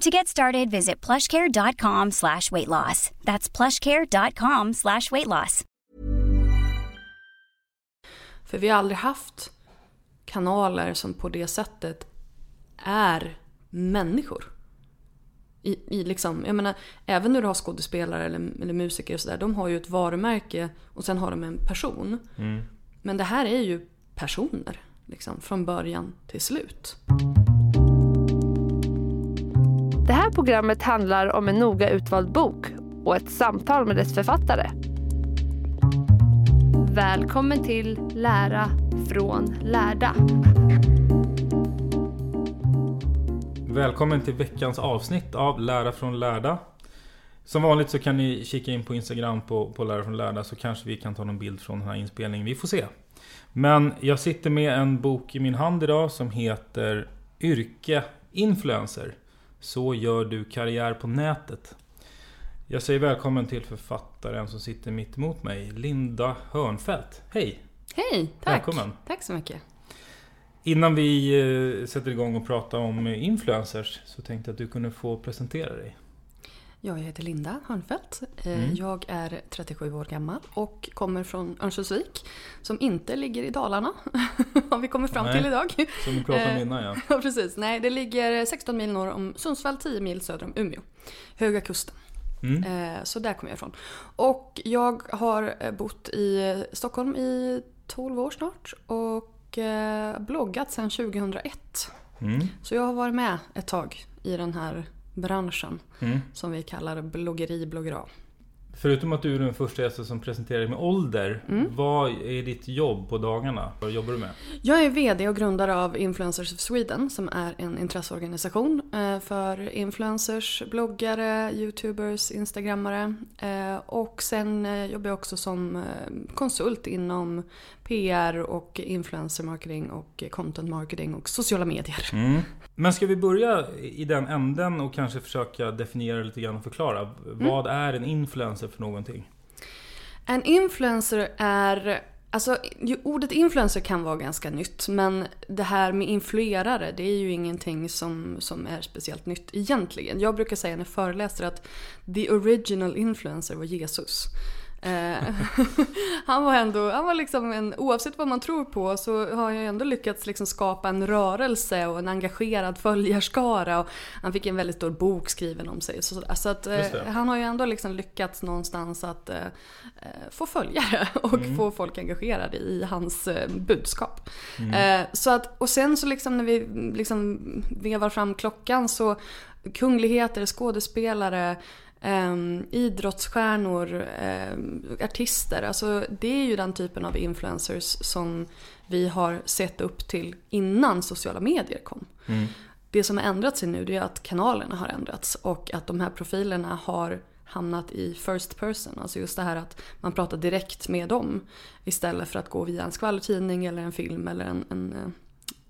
To get started, visit plushcare.com slash weight loss. That's plushcare.com slash weight loss. För vi har aldrig haft kanaler som på det sättet är människor. I, i liksom, jag menar, även när du har skådespelare eller, eller musiker och sådär, de har ju ett varumärke och sen har de en person. Mm. Men det här är ju personer, liksom, från början till slut. Det här programmet handlar om en noga utvald bok och ett samtal med dess författare. Välkommen till Lära från lärda. Välkommen till veckans avsnitt av Lära från lärda. Som vanligt så kan ni kika in på Instagram på, på Lära från lärda så kanske vi kan ta någon bild från den här inspelningen. Vi får se. Men jag sitter med en bok i min hand idag som heter Yrke Influencer. Så gör du karriär på nätet. Jag säger välkommen till författaren som sitter mitt emot mig, Linda Hörnfeldt. Hej! Hej, tack! Välkommen. Tack så mycket. Innan vi eh, sätter igång och pratar om influencers så tänkte jag att du kunde få presentera dig. Ja, jag heter Linda Hörnfeldt. Eh, Mm. Jag är 37 år gammal och kommer från Örnsköldsvik som inte ligger i Dalarna. Har vi kommit fram Nej, till idag. Som vi pratade om Eh, innan ja. Ja, precis. Nej, det ligger 16 mil norr om Sundsvall, 10 mil söder om Umeå. Höga kusten. Mm. Eh, Så där kommer jag ifrån. Och jag har bott i Stockholm i 12 år snart och bloggat sedan 2001. Mm. Så jag har varit med ett tag i den här branschen Mm. som vi kallar bloggeri, bloggera. Förutom att du är den första gästen som presenterar dig med ålder. Mm. Vad är ditt jobb på dagarna? Vad jobbar du med? Jag är VD och grundare av Influencers of Sweden som är en intresseorganisation eh, för influencers, bloggare, youtubers, instagrammare. Eh, Och sen eh, jobbar jag också som konsult inom PR och influencer marketing och content marketing och sociala medier. Mm. Men ska vi börja i den änden och kanske försöka definiera lite grann och förklara. Vad är en influencer för någonting? En influencer är... Alltså ordet influencer kan vara ganska nytt men det här med influerare det är ju ingenting som, som är speciellt nytt egentligen. Jag brukar säga när jag föreläser att the original influencer var Jesus. Eh, han var ändå, han var liksom en, oavsett vad man tror på så har jag ändå lyckats liksom skapa en rörelse och en engagerad följarskara. Och han fick en väldigt stor bok skriven om sig. Så, så att, eh, han har ju ändå liksom lyckats någonstans att eh, eh, få följare och Mm. få folk engagerade i hans eh, budskap. Eh, så att, och sen så liksom när vi liksom vevar fram klockan så kungligheter, skådespelare, Um, idrottsstjärnor, ehm, artister. Alltså det är ju den typen av influencers som vi har sett upp till innan sociala medier kom. Mm. Det som har ändrat sig nu det är att kanalerna har ändrats och att de här profilerna har hamnat i first person. Alltså just det här att man pratar direkt med dem istället för att gå via en skvallertidning eller en film eller en, en eh,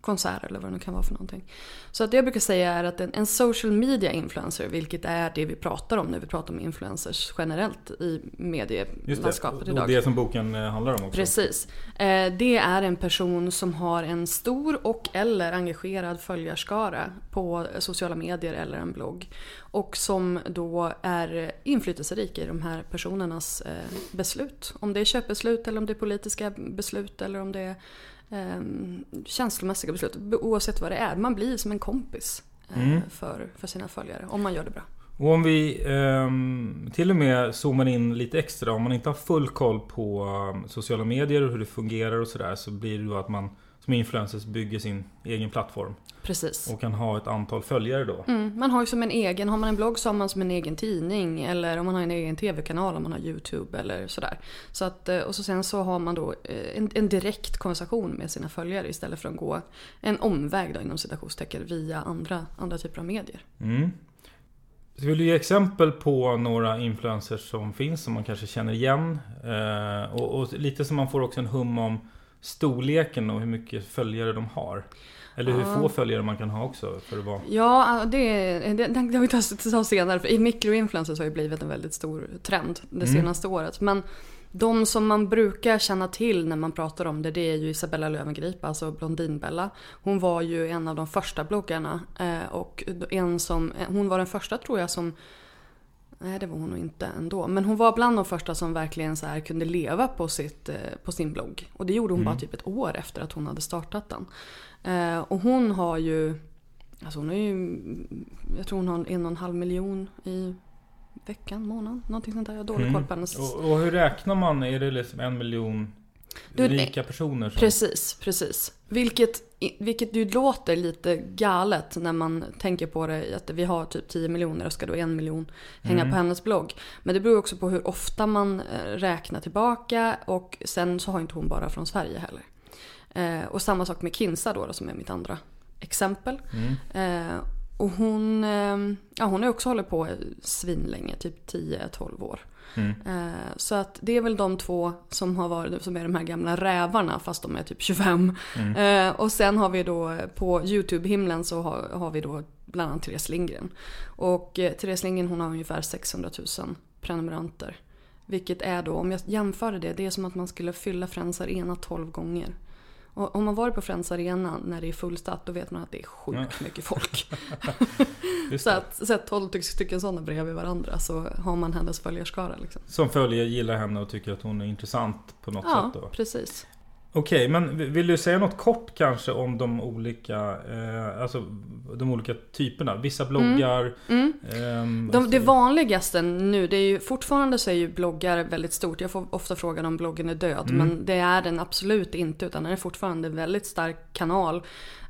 konsert eller vad det nu kan vara för någonting. Så att det jag brukar säga är att en, en social media influencer, vilket är det vi pratar om när vi pratar om influencers generellt i medielandskapet idag. Och det som boken eh, handlar om också. Precis. Eh, det är en person som har en stor och eller engagerad följarskara på sociala medier eller en blogg. Och som då är inflytelserik i de här personernas eh, beslut. Om det är köpbeslut eller om det är politiska beslut eller om det är eh, känslomässiga beslut. Oavsett vad det är. Man blir som en kompis eh, mm. för, för sina följare om man gör det bra. Och om vi eh, till och med zoomar in lite extra. Om man inte har full koll på um, sociala medier och hur det fungerar och sådär. Så blir det då att man som influencers bygger sin egen plattform. Precis. Och kan ha ett antal följare då. Mm, man har ju som en egen, har man en blogg så har man som en egen tidning. Eller om man har en egen tv-kanal om man har YouTube eller sådär. Så att, eh, och så sen så har man då eh, en, en direkt konversation med sina följare istället för att gå en omväg då inom citationstecken via andra, andra typer av medier. Mm. Så vill du ge exempel på några influencers som finns som man kanske känner igen? Eh, och, och, lite så man får också en hum om storleken och hur mycket följare de har. Eller hur få följare man kan ha också för att vara... Ja, det, det, det har vi ta senare. För mikroinfluencers har ju blivit en väldigt stor trend det mm. senaste året. Men de som man brukar känna till när man pratar om det, det är ju Isabella Löwengrip, alltså Blondinbella. Hon var ju en av de första bloggarna eh, och en som, hon var den första tror jag som Nej det var hon nog inte ändå. Men hon var bland de första som verkligen så här kunde leva på, sitt, eh, på sin blogg. Och det gjorde hon mm. bara typ ett år efter att hon hade startat den. Eh, och hon har ju, alltså hon har ju, jag tror hon har en och en halv miljon i veckan, månaden, någonting sånt där. Jag har dålig mm. koll på hennes. Och, och, hur räknar man? Är det liksom en miljon du, rika personer? Som... Precis, precis. Vilket, vilket ju låter lite galet när man tänker på det att vi har typ 10 miljoner och ska då en miljon hänga mm. på hennes blogg. Men det beror också på hur ofta man eh, räknar tillbaka och sen så har inte hon bara från Sverige heller. Eh, och samma sak med Kinsa då, då som är mitt andra exempel. Mm. Eh, och hon, eh, ja, hon har också hållit på svinlänge, typ 10-12 år. Mm. Eh, så att det är väl de två som har varit, som är de här gamla rävarna fast de är typ 25. Mm. Eh, och sen har vi då på YouTube-himlen så har, har, vi då bland annat Therese Lindgren. Och eh, Therese Lindgren hon har ungefär 600 000 prenumeranter. Vilket är då, om jag jämför det, det är som att man skulle fylla Friends Arena 12 gånger. Och om man varit på Friends Arena när det är fullsatt då vet man att det är sjukt mycket folk. så att sätt 12 stycken sådana bredvid varandra så har man hennes följarskara. Liksom. Som följer, gillar henne och tycker att hon är intressant på något ja, sätt då? precis. Okej, men vill du säga något kort kanske om de olika, eh, alltså, de olika typerna? Vissa bloggar? Mm. Mm. Eh, de, det vanligaste nu, det är ju fortfarande så är ju bloggar väldigt stort. Jag får ofta frågan om bloggen är död, mm. men det är den absolut inte. Utan den är fortfarande en väldigt stark kanal.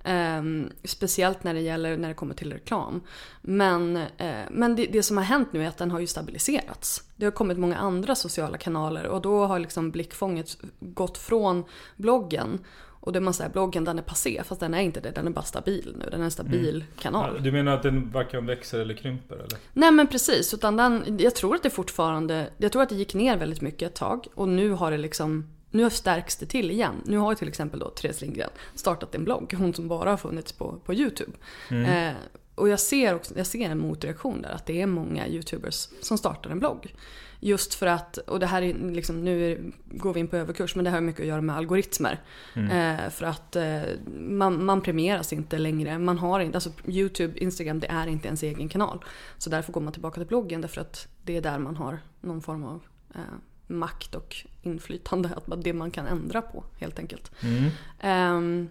Um, speciellt när det gäller när det kommer till reklam. Men, uh, men det, det, som har hänt nu är att den har ju stabiliserats. Det har kommit många andra sociala kanaler och då har liksom blickfånget gått från bloggen och det man säger, bloggen den är passé fast den är inte det, den är bara stabil nu. Den är en stabil mm. kanal. Du menar att den varken växer eller krymper eller? Nej men precis, utan den, jag tror att det fortfarande, jag tror att det gick ner väldigt mycket ett tag och nu har det liksom nu stärks det till igen. Nu har till exempel då Therese Lindgren startat en blogg, hon som bara har funnits på, på YouTube. Mm. Eh, och jag ser, också, jag ser en motreaktion där, att det är många YouTubers som startar en blogg. Just för att, och det här är liksom, nu går vi in på överkurs, men det har mycket att göra med algoritmer. Mm. Eh, för att eh, man, man premieras inte längre. Man har inte, alltså YouTube, Instagram, det är inte ens egen kanal. Så därför går man tillbaka till bloggen därför att det är där man har någon form av eh, makt och inflytande. Att det man kan ändra på helt enkelt. Mm. Um,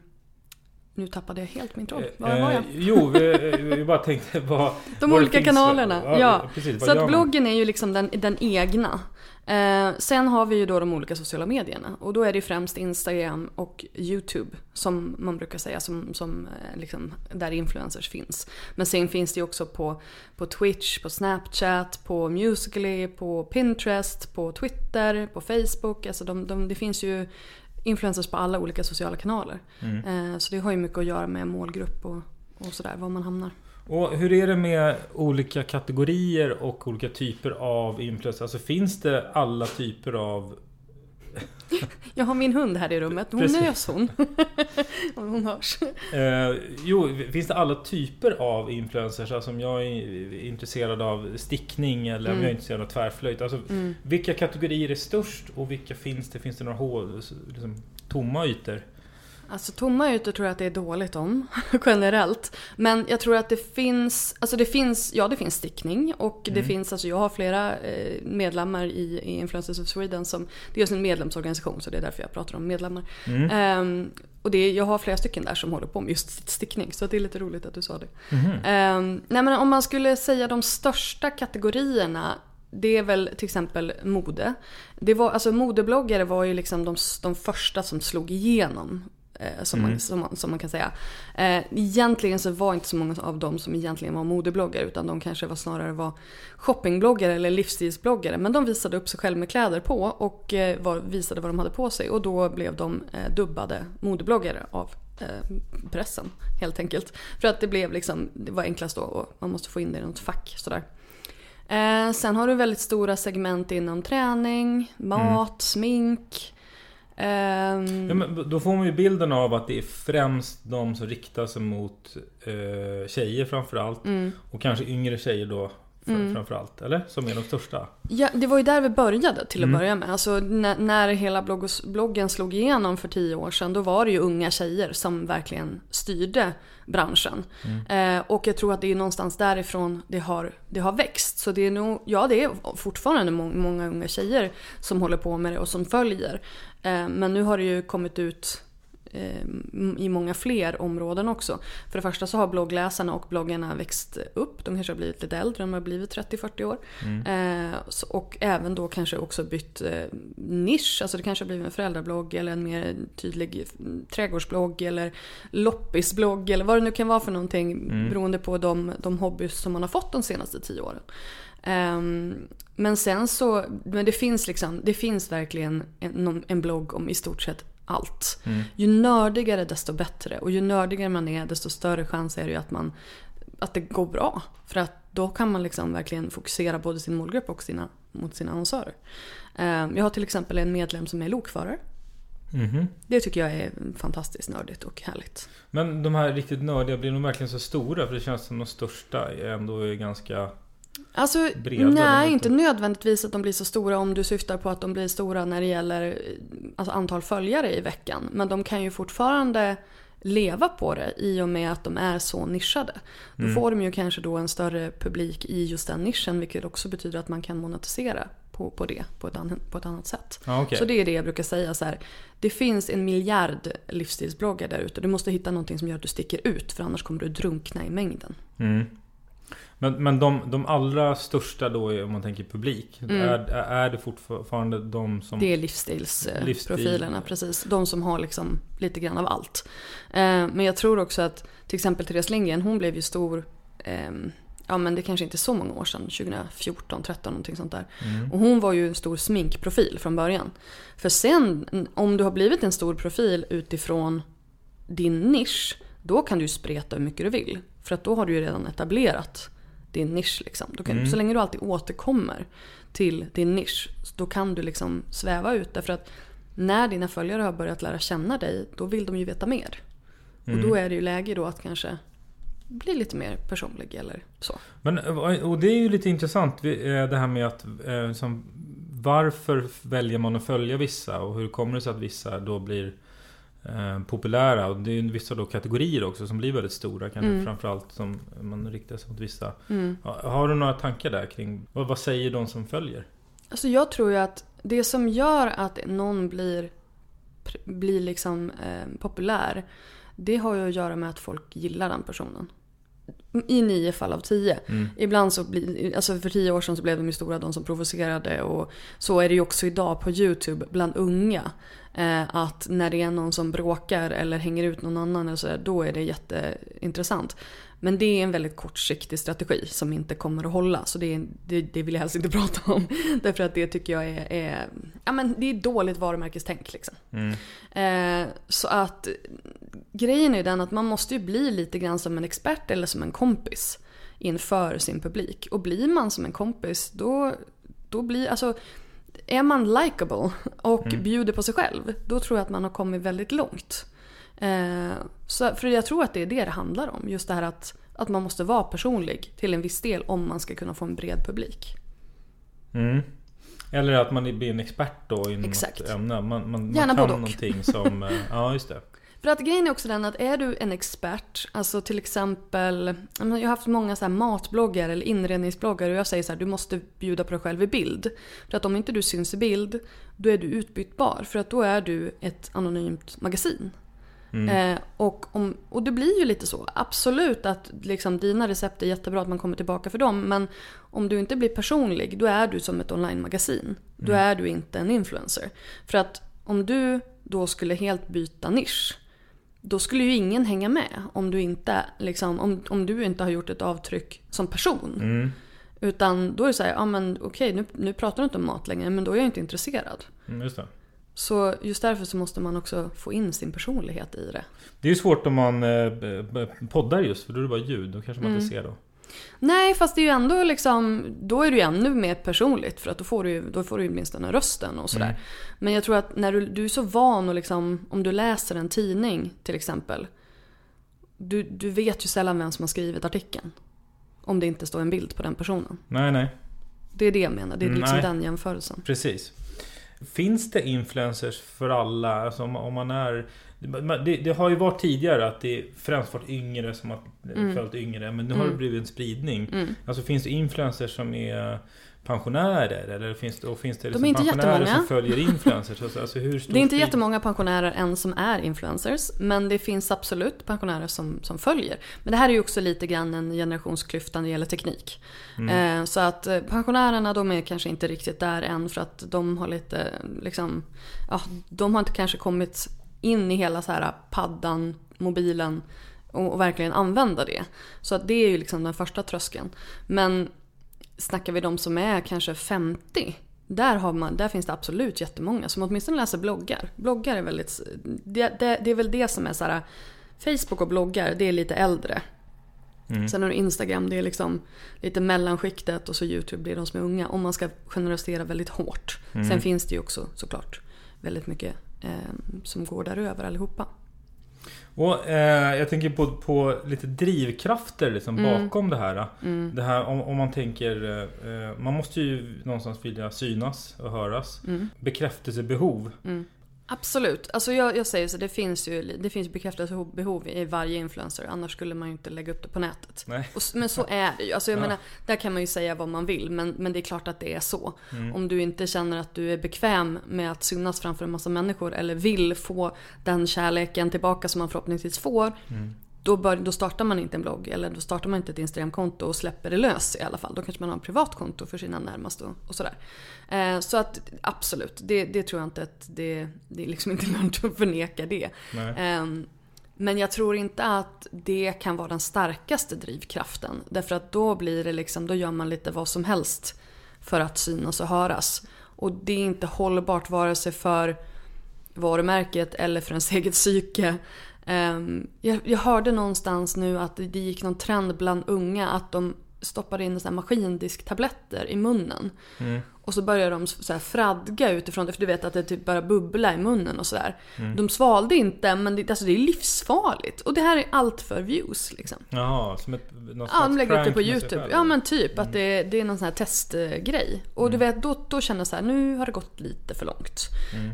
nu tappade jag helt min tråd. Var var jag? Eh, jo, vi, vi, bara tänkte vad... De vad olika kanalerna. Ja, ja. Precis, så att bloggen är ju liksom den, den egna. Eh, sen har vi ju då de olika sociala medierna och då är det främst Instagram och YouTube som man brukar säga som, som eh, liksom, där influencers finns. Men sen finns det ju också på, på Twitch, på Snapchat, på Musical.ly, på Pinterest, på Twitter, på Facebook. Alltså de, de, det finns ju influencers på alla olika sociala kanaler. Mm. Eh, så det har ju mycket att göra med målgrupp och, och sådär, var man hamnar. Och hur är det med olika kategorier och olika typer av influencers? Alltså finns det alla typer av Jag har min hund här i rummet. Hon Precis. nös hon. Om hon hörs. Eh, jo, finns det alla typer av influencers? Alltså om jag är intresserad av stickning eller om jag är intresserad av tvärflöjt. Alltså, Vilka kategorier är störst och vilka finns det? Finns det några hål, liksom, tomma ytor? Alltså tomma ytor tror jag att det är dåligt om generellt. Men jag tror att det finns, alltså det finns, ja det finns stickning och det finns, alltså jag har flera eh, medlemmar i, i Influencers of Sweden som, det är just en medlemsorganisation så det är därför jag pratar om medlemmar. Ehm, och det, jag har flera stycken där som håller på med just stickning så det är lite roligt att du sa det. Ehm, nej men om man skulle säga de största kategorierna det är väl till exempel mode. Det var, alltså modebloggare var ju liksom de, de första som slog igenom. Eh, som, man, som, man, som man kan säga. Eh, egentligen så var inte så många av dem som egentligen var modebloggare utan de kanske var snarare var shoppingbloggare eller livsstilsbloggare. Men de visade upp sig själva med kläder på och eh, var, visade vad de hade på sig och då blev de eh, dubbade modebloggare av eh, pressen helt enkelt. För att det blev liksom, det var enklast då och man måste få in det i något fack sådär. Eh, sen har du väldigt stora segment inom träning, mat, smink. Ehm, Ja, men då får man ju bilden av att det är främst de som riktar sig mot eh, tjejer framförallt. Mm. Och kanske yngre tjejer då fr- framförallt. Eller? Som är de största. Ja, det var ju där vi började till att börja med. Alltså, när, när hela bloggen slog igenom för tio år sedan då var det ju unga tjejer som verkligen styrde branschen. Eh, och jag tror att det är någonstans därifrån det har, det har växt. Så det är nog, ja det är fortfarande må, många unga tjejer som håller på med det och som följer. Eh, men nu har det ju kommit ut i många fler områden också. För det första så har bloggläsarna och bloggarna växt upp. De kanske har blivit lite äldre, de har blivit 30-40 år. Eh, så- och även då kanske också bytt eh, nisch. Alltså det kanske har blivit en föräldrablogg eller en mer tydlig mm, trädgårdsblogg eller loppisblogg eller vad det nu kan vara för någonting beroende på de, de hobbys som man har fått de senaste tio åren. Ehm, men sen så, men det finns liksom, det finns verkligen en, en blogg om i stort sett allt. Ju nördigare desto bättre och ju nördigare man är desto större chans är det ju att, man, att det går bra. För att då kan man liksom verkligen fokusera både sin målgrupp och sina, mot sina annonsörer. Ehm, jag har till exempel en medlem som är lokförare. Mhm. Det tycker jag är fantastiskt nördigt och härligt. Men de här riktigt nördiga, blir de verkligen så stora? För det känns som de största ändå är ganska... Alltså, nej, inte nödvändigtvis att de blir så stora om du syftar på att de blir stora när det gäller alltså, antal följare i veckan. Men de kan ju fortfarande leva på det i och med att de är så nischade. Då Mm. får de ju kanske då en större publik i just den nischen vilket också betyder att man kan monetisera på, på det på ett, an, på ett annat sätt. Okej. Så det är det jag brukar säga så här. Det finns en miljard livsstilsbloggar där ute. Du måste hitta någonting som gör att du sticker ut för annars kommer du drunkna i mängden. Mm. Men, men de, de allra största då, om man tänker publik. Är, är det fortfarande de som... Mm. Det är livsstilsprofilerna, Livsstil. precis. De som har liksom lite grann av allt. Eh, Men jag tror också att till exempel Therese Lindgren, hon blev ju stor ehm, Ja men det kanske inte är så många år sedan, 2014, 13 någonting sånt där. Och hon var ju en stor sminkprofil från början. För sen, om du har blivit en stor profil utifrån din nisch, då kan du spreta hur mycket du vill. För att då har du ju redan etablerat din nisch. Liksom. Kan, Så länge du alltid återkommer till din nisch, då kan du liksom sväva ut. Därför att när dina följare har börjat lära känna dig, då vill de ju veta mer. Och då är det ju läge då att kanske bli lite mer personlig eller så. Men, och det är ju lite intressant eh, det här med att eh, som, Varför väljer man att följa vissa och hur kommer det sig att vissa då blir eh, populära? Och det är ju vissa då kategorier också som blir väldigt stora kanske Mm. framförallt som man riktar sig mot vissa. Ha- Har du några tankar där kring vad, vad säger de som följer? Alltså jag tror ju att det som gör att någon blir, blir liksom eh, populär, det har ju att göra med att folk gillar den personen. I nio fall av tio. Ibland så blir, alltså för tio år sedan så blev de ju stora de som provocerade och så är det ju också idag på YouTube bland unga. Eh, att när det är någon som bråkar eller hänger ut någon annan eller så där, då är det jätteintressant. Men det är en väldigt kortsiktig strategi som inte kommer att hålla. Så det, det, det vill jag helst inte prata om. Därför att det tycker jag är, är, ja, men det är dåligt varumärkestänk. Liksom. Eh, så att grejen är den att man måste ju bli lite grann som en expert eller som en kompis inför sin publik. Och blir man som en kompis då, då blir, alltså är man likable och Mm. bjuder på sig själv, då tror jag att man har kommit väldigt långt. Eh, så, för jag tror att det är det det handlar om. Just det här att, att man måste vara personlig till en viss del om man ska kunna få en bred publik. Mm. Eller att man blir en expert då inom Exakt. ett ämne. Man, man, Gärna man kan både och. någonting som... eh, ja, just det. För att grejen är också den att är du en expert, alltså till exempel, jag har haft många så här matbloggar eller inredningsbloggar och jag säger så här, du måste bjuda på dig själv i bild. För att om inte du syns i bild, då är du utbytbar. För att då är du ett anonymt magasin. Eh, och, om, och det blir ju lite så. Absolut att liksom, dina recept är jättebra att man kommer tillbaka för dem. Men om du inte blir personlig, då är du som ett online-magasin. Då är du inte en influencer. För att om du då skulle helt byta nisch, då skulle ju ingen hänga med om du inte, liksom, om, om du inte har gjort ett avtryck som person. Mm. Utan då är det så här, ja men okej nu, nu pratar du inte om mat längre men då är jag inte intresserad. Mm, just det. Så just därför så måste man också få in sin personlighet i det. Det är ju svårt om man eh, poddar just, för då är det bara ljud. Då kanske man Mm. inte ser då. Nej fast det är ju ändå liksom, då är det ju ännu mer personligt för att då får du ju, då får du ju åtminstone rösten och sådär. Mm. Men jag tror att när du, du är så van och liksom, om du läser en tidning till exempel. Du, du vet ju sällan vem som har skrivit artikeln. Om det inte står en bild på den personen. Nej, nej. Det är det jag menar, det är liksom Nej. den jämförelsen. Precis. Finns det influencers för alla? Alltså om, om man är... Det, det har ju varit tidigare att det främst varit yngre som har Mm. följt yngre. Men nu har det blivit en spridning. Mm. Alltså finns det influencers som är pensionärer? Eller finns det, och finns det De liksom är inte pensionärer jättemånga. som följer influencers? Alltså, alltså hur stor Det är inte sprid- jättemånga pensionärer än som är influencers. Men det finns absolut pensionärer som, som följer. Men det här är ju också lite grann en generationsklyfta när det gäller teknik. Mm. Eh, så att eh, pensionärerna de är kanske inte riktigt där än för att de har lite liksom, ja, de har inte kanske kommit in i hela så här paddan, mobilen och, och verkligen använda det. Så att det är ju liksom den första tröskeln. Men snackar vi de som är kanske 50 där, har man, där finns det absolut jättemånga som åtminstone läser bloggar. Bloggar är väldigt... Det, det, det är väl det som är så här... Facebook och bloggar, det är lite äldre. Sen har du Instagram, det är liksom lite mellanskiktet och så YouTube, det är de som är unga. Om man ska generalisera väldigt hårt. Sen finns det ju också såklart väldigt mycket som går däröver allihopa. Och eh, jag tänker på, på lite drivkrafter liksom Mm. bakom det här. Det här om, om man tänker, eh, man måste ju någonstans vilja synas och höras. Mm. Bekräftelsebehov. Absolut. Alltså jag, jag säger så, det finns ju det finns bekräftelsebehov i varje influencer. Annars skulle man ju inte lägga upp det på nätet. Och, men så är det ju. Alltså jag menar, där kan man ju säga vad man vill. Men, men det är klart att det är så. Om du inte känner att du är bekväm med att synas framför en massa människor. Eller vill få den kärleken tillbaka som man förhoppningsvis får. Då, bör, då startar man inte en blogg eller då startar man inte ett Instagramkonto och släpper det lös i alla fall. Då kanske man har ett privat konto för sina närmaste och, och sådär. Eh, så att absolut, det, det tror jag inte att det, det är liksom inte lönt att förneka det. Ehm, men jag tror inte att det kan vara den starkaste drivkraften. Därför att då blir det liksom, då gör man lite vad som helst för att synas och höras. Och det är inte hållbart vare sig för varumärket eller för ens eget psyke. Ehm, jag, jag hörde någonstans nu att det gick någon trend bland unga att de stoppade in så här maskindisktabletter i munnen. Och så börjar de så här fradga utifrån det, för du vet att det typ börjar bubbla i munnen och sådär. De svalde inte, men det, alltså det är livsfarligt. Och det här är allt för views liksom. Jaha, som ett någon Ja, de lägger upp det på YouTube. Ja men typ att det, det är någon sån här testgrej. Och du vet, då, då känner jag så här, nu har det gått lite för långt.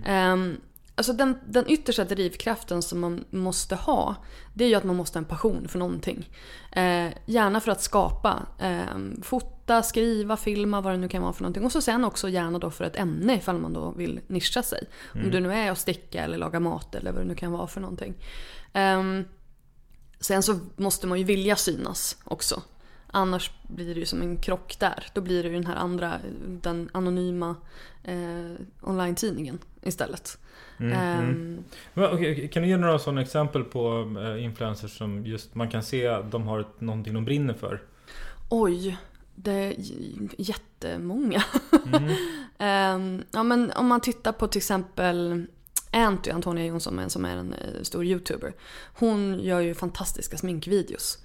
Ehm, alltså den, den yttersta drivkraften som man måste ha, det är ju att man måste ha en passion för någonting. Eh, gärna för att skapa. Eh, fota, skriva, filma, vad det nu kan vara för någonting. Och så sen också gärna då för ett ämne ifall man då vill nischa sig. Om det nu är att sticka eller laga mat eller vad det nu kan vara för någonting. Ehm, Sen så måste man ju vilja synas också. Annars blir det ju som en krock där. Då blir det ju den här andra, den anonyma eh, online-tidningen istället. Ehm, Men, okej, okej, kan du ge några sådana exempel på eh, influencers som just man kan se att de har ett, någonting de brinner för? oj, det är jättemånga. Ehm, ja, men om man tittar på till exempel Anty, Antonia Jonsson som är en eh, stor youtuber. Hon gör ju fantastiska sminkvideos.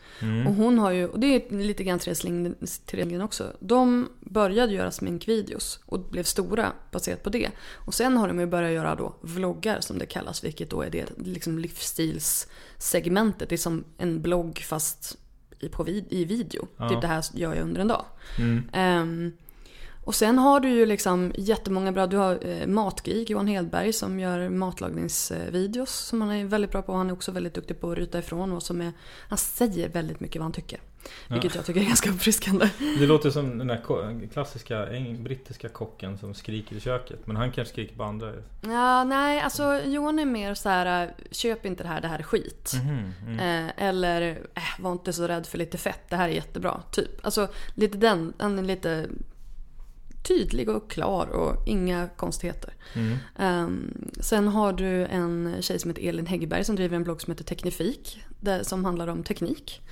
Och hon har ju, och det är lite grann Therese också. De började göra sminkvideos och blev stora baserat på det. Och sen har de ju börjat göra då vloggar som det kallas, vilket då är det liksom livsstilssegmentet. Det är som en blogg fast i, på vid, i video. Ja. Typ det här gör jag under en dag. Mm. Ehm, och sen har du ju liksom jättemånga bra, du har eh, Matgeek, Johan Hedberg som gör matlagningsvideos som han är väldigt bra på. Han är också väldigt duktig på att ryta ifrån och som är, han säger väldigt mycket vad han tycker. Vilket jag tycker är ganska uppfriskande. Det låter som den där klassiska brittiska kocken som skriker i köket. Men han kanske skriker på andra. Ja, nej, alltså Johan är mer så här: köp inte det här, det här är skit. Mhm, Eh, eller, äh, var inte så rädd för lite fett, det här är jättebra. Typ. Alltså lite den, han är lite tydlig och klar och inga konstigheter. Mm. Ehm, sen har du en tjej som heter Elin Häggberg som driver en blogg som heter Teknifik. Där, som handlar om teknik.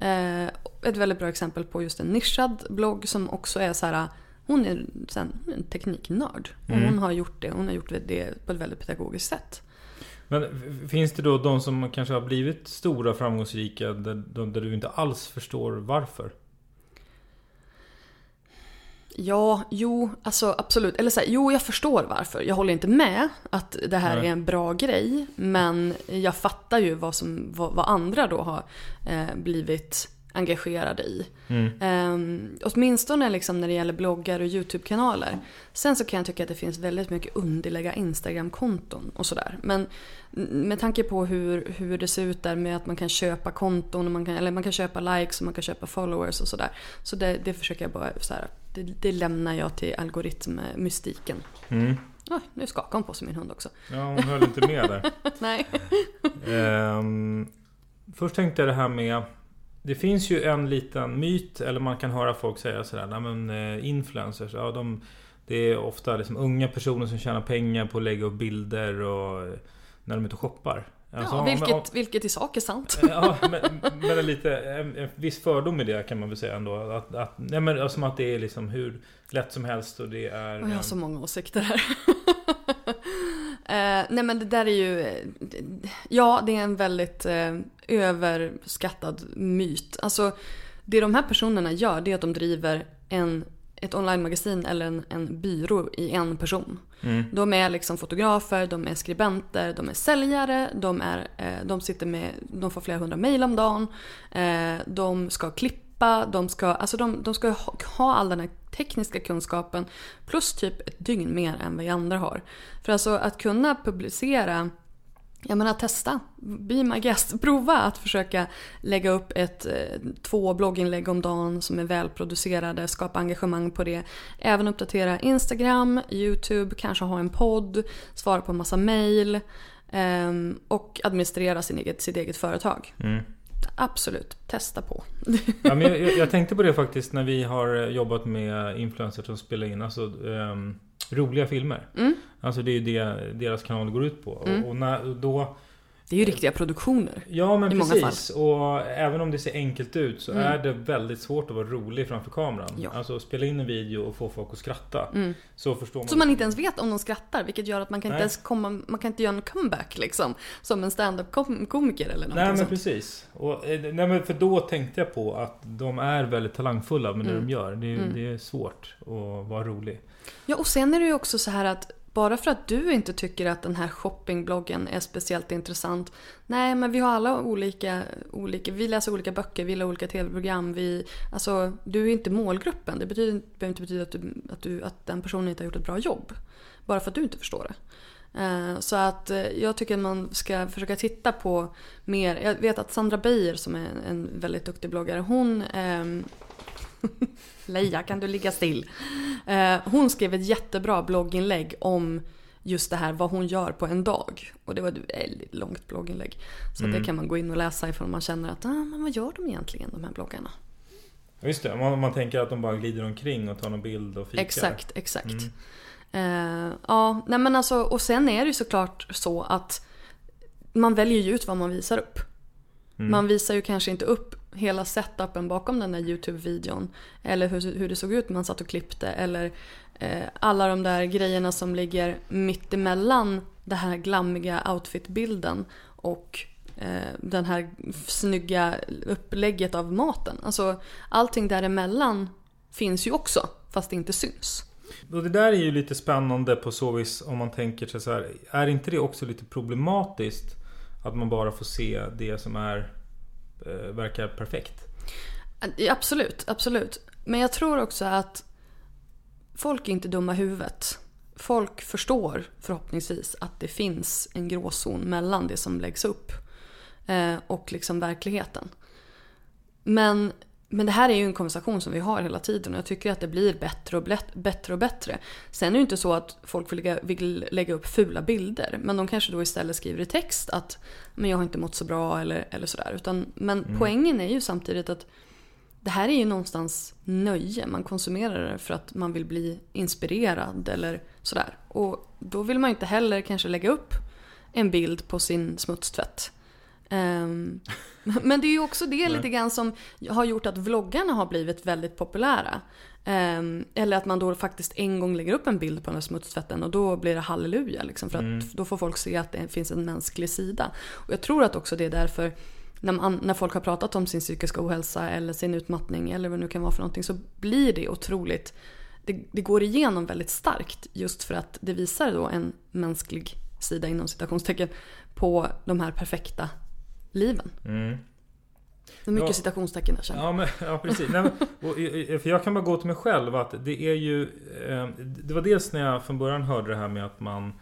Eh, ett väldigt bra exempel på just en nischad blogg som också är så här. Hon är sen, en tekniknörd. Och Mm. hon har gjort det. Hon har gjort det på ett väldigt pedagogiskt sätt. Men finns det då de som kanske har blivit stora framgångsrika där, där du inte alls förstår varför? Ja, jo, alltså absolut. Eller så här, jo, jag förstår varför. Jag håller inte med att det här Nej. är en bra grej. Men jag fattar ju vad, som, vad, vad andra då har eh, blivit engagerade i. Um, åtminstone liksom när det gäller bloggar och YouTube-kanaler. Sen så kan jag tycka att det finns väldigt mycket underliga Instagram-konton och sådär. Men med tanke på hur, hur det ser ut där med att man kan köpa konton, och man kan, eller man kan köpa likes och man kan köpa followers och sådär. Så det, det försöker jag bara så här, det, det lämnar jag till algoritmmystiken. Mm. Oj, nu skakar hon på sig min hund också. Ja, hon höll inte med där. Nej. Ehm, först tänkte jag det här med Det finns ju en liten myt, eller man kan höra folk säga sådär, nej men eh, influencers, ja de Det är ofta liksom unga personer som tjänar pengar på att lägga upp bilder och eh, När de är ute och shoppar. Alltså, Ja, om- vilket, om- vilket i sak är sant. Ja, men, men lite, en, en viss fördom i det kan man väl säga ändå. Att, att, nej men alltså, som att det är liksom hur lätt som helst och det är... Och jag har så många åsikter här. eh, nej men det där är ju... Ja, det är en väldigt eh, överskattad myt. Alltså, det de här personerna gör det är att de driver en, ett online-magasin eller en, en byrå i en person. Mm. De är liksom fotografer, de är skribenter, de är säljare, de, är, eh, de, sitter med, de får flera hundra mejl om dagen. Eh, de ska klippa, de ska, alltså de, de ska ha, ha all den här tekniska kunskapen plus typ ett dygn mer än vad vi andra har. För alltså att kunna publicera jag menar testa, be my guest, prova att försöka lägga upp ett, eh, två blogginlägg om dagen som är välproducerade, skapa engagemang på det. Även uppdatera Instagram, YouTube, kanske ha en podd, svara på en massa mail ehm, och administrera sin eget, sitt eget företag. Mm. Absolut, testa på. Ja, men jag, jag tänkte på det faktiskt när vi har eh, jobbat med influencers som spelar in alltså, ehm, roliga filmer. Mm. Alltså det är ju det deras kanal går ut på. Och, och när, då, Det är ju riktiga produktioner. ja men precis. Och även om det ser enkelt ut så Mm. är det väldigt svårt att vara rolig framför kameran. Ja. Alltså spela in en video och få folk att skratta. Mm. Så förstår man. Så man inte ens vet om de skrattar vilket gör att man kan inte Nej. ens komma, man kan inte göra en comeback liksom. Som en stand-up kom- komiker eller någonting Nej men sånt. precis. Och, eh, nej, men för då tänkte jag på att de är väldigt talangfulla med det Mm. de gör. Det, Mm. det är svårt att vara rolig. Ja, och sen är det ju också så här att bara för att du inte tycker att den här shoppingbloggen är speciellt intressant. Nej, men vi har alla olika, olika vi läser olika böcker, vi gillar olika tv-program. Vi, alltså, du är inte målgruppen. Det betyder, behöver inte betyda att, du, att, du, att den personen inte har gjort ett bra jobb. Bara för att du inte förstår det. Eh, så att eh, jag tycker att man ska försöka titta på mer. Jag vet att Sandra Beijer som är en väldigt duktig bloggare, hon ehm, Leia, kan du ligga still? Eh, hon skrev ett jättebra blogginlägg om just det här vad hon gör på en dag. Och det var ett väldigt långt blogginlägg. Så Mm. det kan man gå in och läsa ifall man känner att ah, men vad gör de egentligen de här bloggarna? Just det, man, man tänker att de bara glider omkring och tar någon bild och fikar. Exakt, exakt. Mm. Eh, ja, nej men alltså, och sen är det ju såklart så att man väljer ju ut vad man visar upp. Mm. Man visar ju kanske inte upp hela setupen bakom den där YouTube-videon. Eller hur, hur det såg ut när man satt och klippte. Eller eh, alla de där grejerna som ligger mitt emellan den här glammiga outfitbilden och eh, den här snygga upplägget av maten. Alltså allting däremellan finns ju också fast det inte syns. Och det där är ju lite spännande på så vis om man tänker sig så här. Är inte det också lite problematiskt? Att man bara får se det som är eh, verkar perfekt. Absolut, absolut. Men jag tror också att folk är inte dumma i huvudet. Folk förstår förhoppningsvis att det finns en gråzon mellan det som läggs upp eh, och liksom verkligheten. Men, men det här är ju en konversation som vi har hela tiden och jag tycker att det blir bättre och bättre och bättre. Sen är det ju inte så att folk vill lägga, vill lägga upp fula bilder men de kanske då istället skriver i text att men jag har inte mått så bra eller, eller sådär. Utan, men mm. poängen är ju samtidigt att det här är ju någonstans nöje. Man konsumerar det för att man vill bli inspirerad eller sådär. Och då vill man ju inte heller kanske lägga upp en bild på sin smutstvätt. Um, men det är ju också det lite grann som har gjort att vloggarna har blivit väldigt populära. Um, eller att man då faktiskt en gång lägger upp en bild på den här smutstvätten och då blir det halleluja. Liksom, för att mm. då får folk se att det finns en mänsklig sida. Och jag tror att också det är därför när, man, när folk har pratat om sin psykiska ohälsa eller sin utmattning eller vad det nu kan vara för någonting så blir det otroligt det, det, går igenom väldigt starkt just för att det visar då en mänsklig sida inom citationstecken på de här perfekta liven. Mm. Det är mycket ja, citationstecken där känner jag. Ja, men, ja precis. Nej, men, och, för jag kan bara gå till mig själv att det är ju... Eh, det var dels när jag från början hörde det här med att man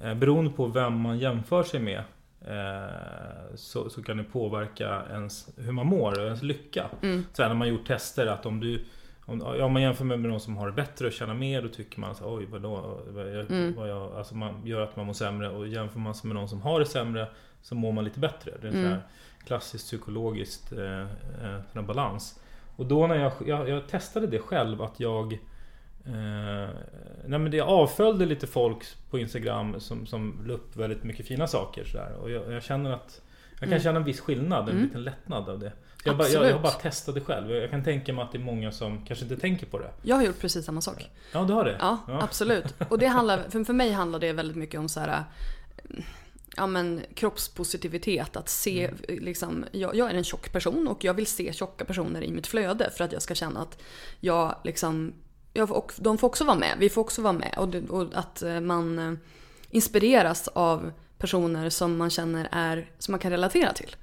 eh, Beroende på vem man jämför sig med Eh, så, så kan det påverka ens, hur man mår och ens lycka. Mm. Sen när man gjort tester att om du om, ja, man jämför med, någon som har det bättre och tjänar mer då tycker man så oj vadå? Vad jag, mm. vad jag, alltså man gör att man mår sämre och jämför man sig med någon som har det sämre så mår man lite bättre. Det är en mm. klassiskt psykologiskt eh, eh, balans. Och då när jag, jag, jag testade det själv att jag Eh, nej men det avföljde lite folk på Instagram som, som la upp väldigt mycket fina saker sådär. Och jag, jag känner att jag kan mm. känna en viss skillnad, en mm. liten lättnad av det. Jag, bara, jag, jag har bara testat det själv. Jag kan tänka mig att det är många som kanske inte tänker på det. Jag har gjort precis samma sak. Ja, du har det? Ja, ja. absolut. Och det handlar, för, för mig handlar det väldigt mycket om så här ja, men, kroppspositivitet. Att se, mm. liksom, jag, jag, är en tjock person och jag vill se tjocka personer i mitt flöde för att jag ska känna att jag liksom och de får också vara med. Vi får också vara med. Och, och att eh, man eh, inspireras av personer som man känner är, som man kan relatera till.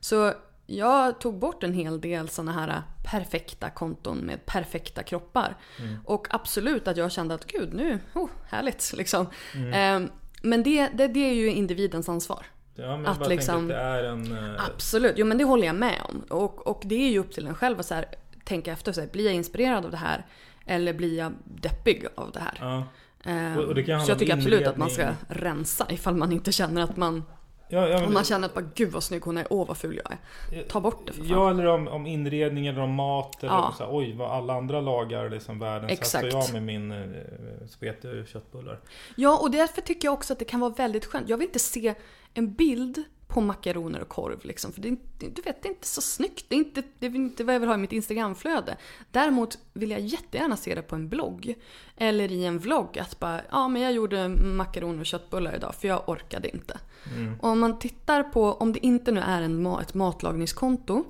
Så jag tog bort en hel del sådana här perfekta konton med perfekta kroppar. Mm. Och absolut att jag kände att gud nu, oh, härligt liksom. Mm. Eh, men det, det, det, är ju individens ansvar. Ja, men att liksom, att det är en... Uh... Absolut, jo men det håller jag med om. Och, och det är ju upp till en själv att så här, tänka efter, så här, blir jag inspirerad av det här? Eller blir jag deppig av det här? Ja. Um, och, och det så jag tycker absolut att man ska rensa ifall man inte känner att man Ja, ja, om man känner att bara, gud vad snygg hon är, åh vad ful jag är. Ta bort det för fan. Ja eller om, om inredning eller om mat eller ja. så här, oj vad alla andra lagar liksom världen Exakt. så jag med min eh, spete köttbullar. Ja och därför tycker jag också att det kan vara väldigt skönt. Jag vill inte se en bild på makaroner och korv. Liksom. För det, du vet, det är inte så snyggt. Det är inte, det är inte vad jag vill ha i mitt Instagramflöde. Däremot vill jag jättegärna se det på en blogg. Eller i en vlogg. Att bara, ja men jag gjorde makaroner och köttbullar idag för jag orkade inte. Mm. Och om man tittar på, om det inte nu är en, ett matlagningskonto.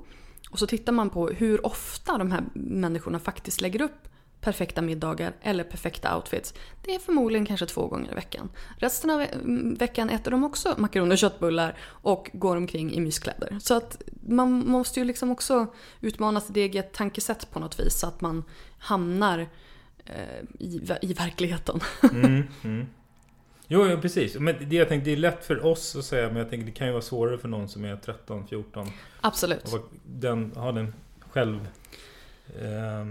Och så tittar man på hur ofta de här människorna faktiskt lägger upp perfekta middagar eller perfekta outfits. Det är förmodligen kanske två gånger i veckan. Resten av veckan äter de också makaroner och köttbullar och går omkring i myskläder. Så att man måste ju liksom också utmana sitt eget tankesätt på något vis så att man hamnar eh, i, i verkligheten. Mm, mm. Jo, ja, precis. Men det, jag tänkte, det är lätt för oss att säga men jag tänker det kan ju vara svårare för någon som är 13, 14. Absolut. Och den, har den själv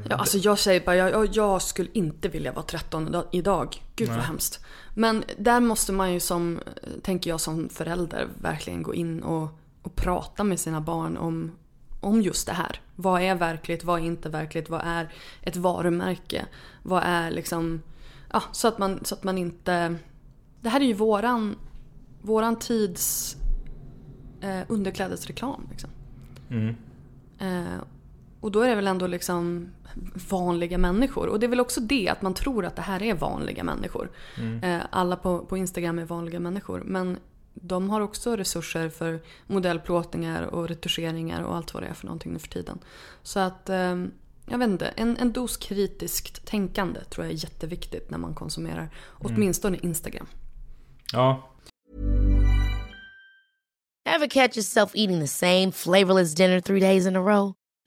ja, alltså jag säger bara, jag, jag, skulle inte vilja vara 13 idag. Gud vad hemskt. Men där måste man ju som, tänker jag som förälder, verkligen gå in och, och prata med sina barn om, om just det här. Vad är verkligt? Vad är inte verkligt? Vad är ett varumärke? Vad är liksom... Ja, så att man, så att man inte... Det här är ju våran, våran tids eh, underklädesreklam. Liksom. Mm. Eh, och då är det väl ändå liksom vanliga människor. Och det är väl också det, att man tror att det här är vanliga människor. Eh, alla på, på Instagram är vanliga människor. Men de har också resurser för modellplåtningar och retuscheringar och allt vad det är för någonting nu för tiden. Så att, eh, jag vet inte, en, en dos kritiskt tänkande tror jag är jätteviktigt när man konsumerar åtminstone Instagram. Ja, Ever catch yourself eating the same flavorless dinner three days in a row?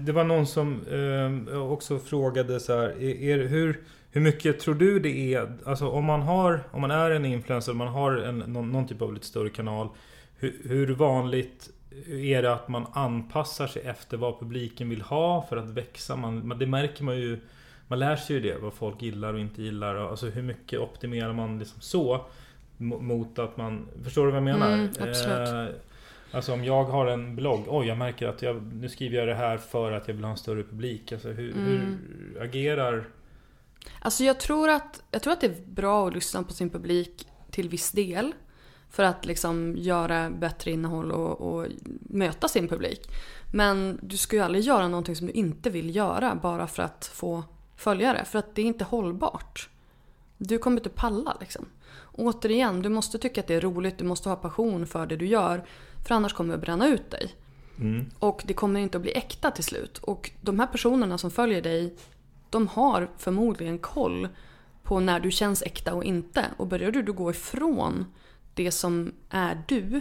Det var någon som eh, också frågade så här, är, är, hur, hur mycket tror du det är, alltså om man har, om man är en influencer, man har en, någon, någon typ av lite större kanal, hur, hur vanligt är det att man anpassar sig efter vad publiken vill ha för att växa? Man, det märker man ju, man lär sig ju det, vad folk gillar och inte gillar. Alltså hur mycket optimerar man liksom så mo- mot att man, förstår du vad jag menar? Mm, absolut. Eh, Alltså om jag har en blogg, oj jag märker att jag, nu skriver jag det här för att jag vill ha en större publik. Alltså hur, hur agerar... Alltså jag tror, att, jag tror att det är bra att lyssna på sin publik till viss del. För att liksom göra bättre innehåll och, och möta sin publik. Men du ska ju aldrig göra någonting som du inte vill göra bara för att få följare. För att det är inte hållbart. Du kommer inte palla liksom. Återigen, du måste tycka att det är roligt, du måste ha passion för det du gör. För annars kommer det bränna ut dig. Och det kommer inte att bli äkta till slut. Och de här personerna som följer dig, de har förmodligen koll på när du känns äkta och inte. Och börjar du då gå ifrån det som är du,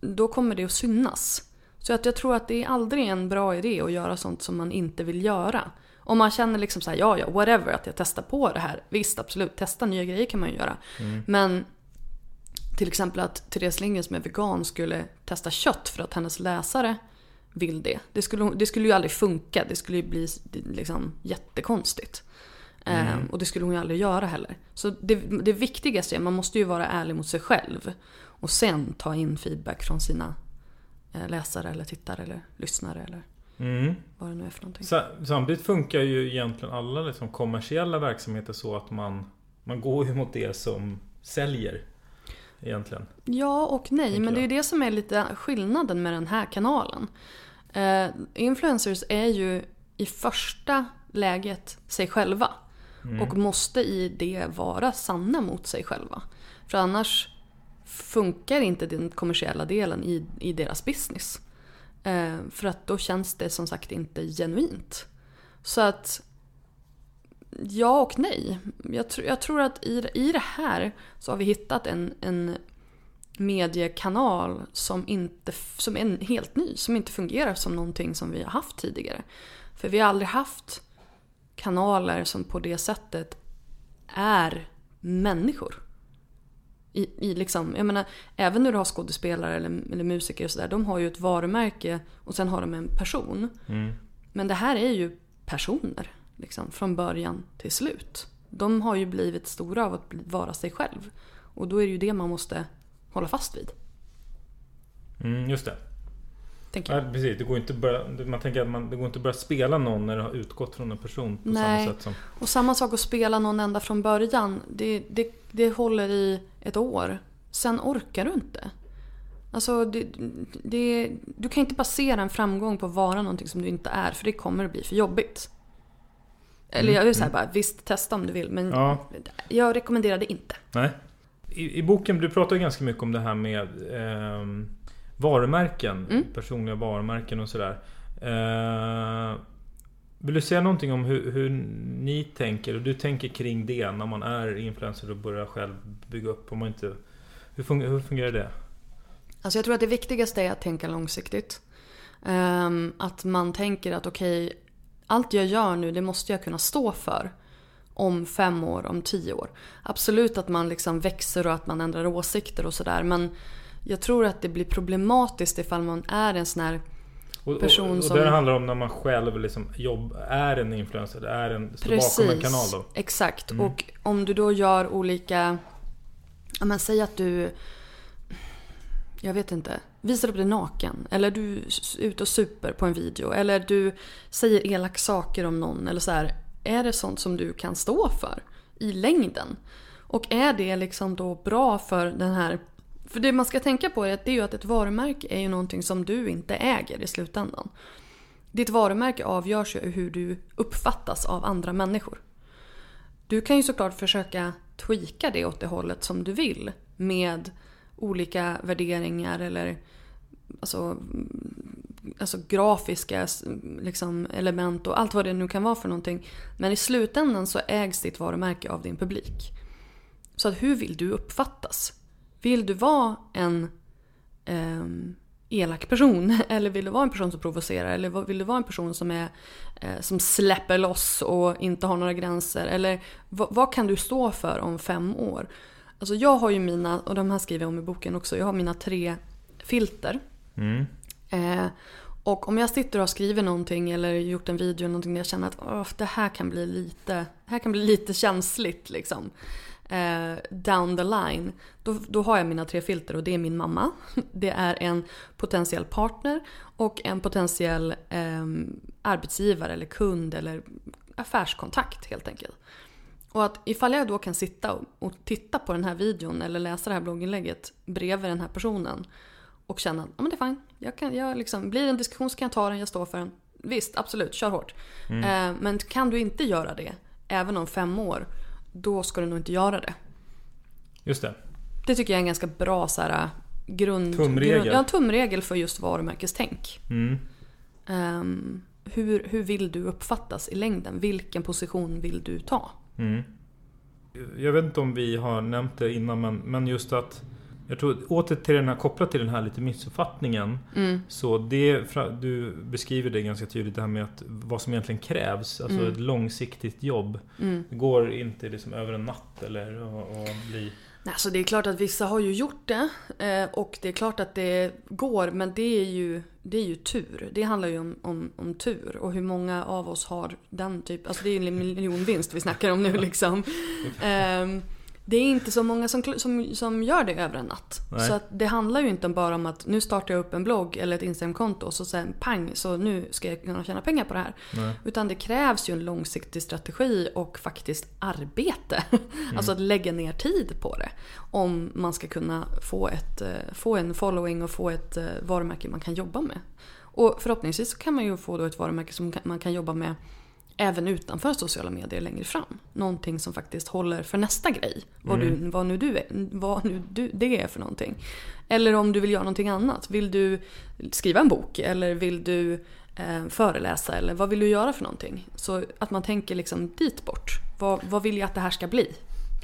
då kommer det att synas. Så att jag tror att det är aldrig en bra idé att göra sånt som man inte vill göra. Om man känner liksom så här, ja ja, whatever, att jag testar på det här. Visst, absolut, testa nya grejer kan man ju göra. Men till exempel att Therese Lindgren som är vegan skulle testa kött för att hennes läsare vill det. Det skulle, det skulle ju aldrig funka, det skulle ju bli liksom jättekonstigt. Ehm, och det skulle hon ju aldrig göra heller. Så det, det viktigaste är, man måste ju vara ärlig mot sig själv. Och sen ta in feedback från sina eh, läsare eller tittare eller lyssnare eller Mm. vad det nu är för någonting. Sa- Samtidigt funkar ju egentligen alla liksom kommersiella verksamheter så att man, man går ju mot det som säljer. Egentligen. Ja och nej, Tänker men det är ju det som är lite skillnaden med den här kanalen. Eh, influencers är ju i första läget sig själva. Och måste i det vara sanna mot sig själva. För annars funkar inte den kommersiella delen i, i deras business. Eh, för att då känns det som sagt inte genuint. Så att ja och nej. Jag, tr- jag tror att i, i det här så har vi hittat en, en mediekanal som, inte, som är helt ny, som inte fungerar som någonting som vi har haft tidigare. För vi har aldrig haft kanaler som på det sättet är människor. I, i liksom, jag menar, även när du har skådespelare eller, eller musiker och sådär, de har ju ett varumärke och sen har de en person. Men det här är ju personer, liksom, från början till slut. De har ju blivit stora av att vara sig själv. Och då är det ju det man måste hålla fast vid. Mm, just det. Tänker jag. Ja, precis, det går inte börja, man tänker att man, det går inte att börja spela någon när det har utgått från en person på Nej. samma sätt som... Och samma sak att spela någon ända från början. Det, det, det håller i ett år. Sen orkar du inte. Alltså, det, det, du kan inte basera en framgång på att vara någonting som du inte är. För det kommer att bli för jobbigt. Eller jag vill säga bara, visst testa om du vill. Men Mm, Ja. jag rekommenderar det inte. Nej. I, I boken, du pratar ju ganska mycket om det här med ehm, varumärken. Mm. Personliga varumärken och sådär. Eh, vill du säga någonting om hur, hur ni tänker? Och du tänker kring det när man är influencer och börjar själv bygga upp. Om man inte, hur, fungerar, hur fungerar det? Alltså jag tror att det viktigaste är att tänka långsiktigt. Ehm, att man tänker att okej, allt jag gör nu det måste jag kunna stå för. Om fem år, om tio år. Absolut att man liksom växer och att man ändrar åsikter och sådär. Men jag tror att det blir problematiskt ifall man är en sån här Och, person och, och som... det handlar om när man själv liksom jobb, är en influencer, är en, står bakom en kanal då. Exakt. Mm. Och om du då gör olika... Ja, men säg att du... Jag vet inte. Visar upp dig naken. Eller du är ute och super på en video. Eller du säger elaka saker om någon. Eller så här. Är det sånt som du kan stå för i längden? Och är det liksom då bra för den här... För det man ska tänka på är att det är ju att ett varumärke är ju någonting som du inte äger i slutändan. Ditt varumärke avgörs ju hur du uppfattas av andra människor. Du kan ju såklart försöka tweaka det åt det hållet som du vill med olika värderingar eller alltså, alltså grafiska liksom, element och allt vad det nu kan vara för någonting. Men i slutändan så ägs ditt varumärke av din publik. Så att hur vill du uppfattas? Vill du vara en eh, elak person? Eller vill du vara en person som provocerar? Eller vill du vara en person som, är, eh, som släpper loss och inte har några gränser? Eller vad, vad kan du stå för om fem år? Alltså jag har ju mina, och de här skriver jag om i boken också, jag har mina tre filter. Mm. Eh, och om jag sitter och har skrivit någonting eller gjort en video eller någonting där jag känner att "Åh, det här kan bli lite, här kan bli lite känsligt liksom. Eh, down the line. Då, då har jag mina tre filter och det är min mamma. Det är en potentiell partner och en potentiell ehm, arbetsgivare eller kund eller affärskontakt helt enkelt. Och att ifall jag då kan sitta och- och titta på den här videon eller läsa det här blogginlägget bredvid den här personen och känna att men det är fine. Jag kan, jag liksom, blir det en diskussion så kan jag ta den, jag står för den. Visst, absolut, kör hårt. Eh, men kan du inte göra det, även om fem år, då ska du nog inte göra det. Just det. Det tycker jag är en ganska bra så här, grund, Tumregel. Grund, ja, tumregel för just varumärkestänk. Mm. Ehm, hur, hur vill du uppfattas i längden? Vilken position vill du ta? Mm. Jag vet inte om vi har nämnt det innan men, men just att jag tror åter till den här kopplat till den här lite missuppfattningen. Mm. Så det, du beskriver det ganska tydligt det här med att vad som egentligen krävs. Alltså Mm. ett långsiktigt jobb. Mm. Det går inte liksom över en natt eller att bli... Nej, så det är klart att vissa har ju gjort det eh, och det är klart att det går men det är ju, det är ju tur. Det handlar ju om, om, om tur och hur många av oss har den typ, alltså det är ju en miljonvinst vi snackar om nu liksom. Det är inte så många som, som, som gör det över en natt. Nej. Så det handlar ju inte bara om att nu startar jag upp en blogg eller ett Instagramkonto och så sen pang så nu ska jag kunna tjäna pengar på det här. Nej. Utan det krävs ju en långsiktig strategi och faktiskt arbete. Mm. Alltså att lägga ner tid på det. Om man ska kunna få, ett, eh, få en following och få ett eh, varumärke man kan jobba med. Och förhoppningsvis kan man ju få då ett varumärke som man kan jobba med även utanför sociala medier längre fram. Någonting som faktiskt håller för nästa grej. Vad, Mm. du, vad nu, du är, vad nu du, det är för någonting. Eller om du vill göra någonting annat. Vill du skriva en bok eller vill du eh, föreläsa eller vad vill du göra för någonting? Så att man tänker liksom dit bort. Vad, vad vill jag att det här ska bli?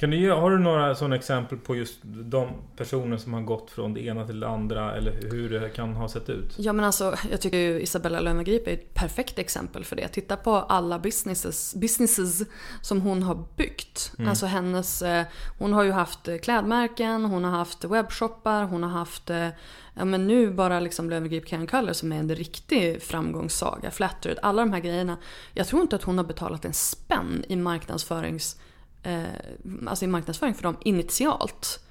Kan du har du några sådana exempel på just de personer som har gått från det ena till det andra? Eller hur det kan ha sett ut? Ja men alltså jag tycker ju Isabella Löwengrip är ett perfekt exempel för det. Titta på alla businesses, businesses som hon har byggt. Mm. Alltså hennes, eh, hon har ju haft eh, klädmärken, hon har haft webbshoppar, hon har haft eh, Ja men nu bara liksom Löwengrip Karen Color som är en riktig framgångssaga. Flattered, alla de här grejerna. Jag tror inte att hon har betalat en spänn i marknadsförings eh, alltså i marknadsföring för dem initialt.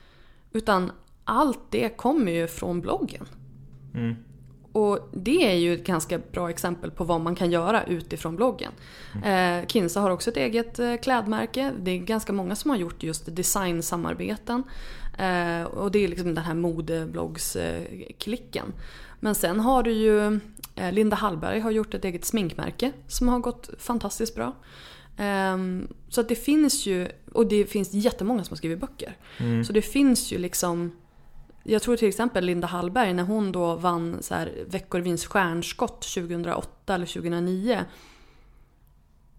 Utan allt det kommer ju från bloggen. Mm. Och det är ju ett ganska bra exempel på vad man kan göra utifrån bloggen. Eh, Kinsa har också ett eget eh, klädmärke. Det är ganska många som har gjort just designsamarbeten. Eh, och det är liksom den här modebloggs-klicken. Men sen har du ju Linda Hallberg har gjort ett eget sminkmärke som har gått fantastiskt bra. Ehm, så att det finns ju, och det finns jättemånga som har skrivit böcker. Så det finns ju liksom jag tror till exempel Linda Hallberg när hon då vann så här Veckorvins stjärnskott 2008 eller 2009.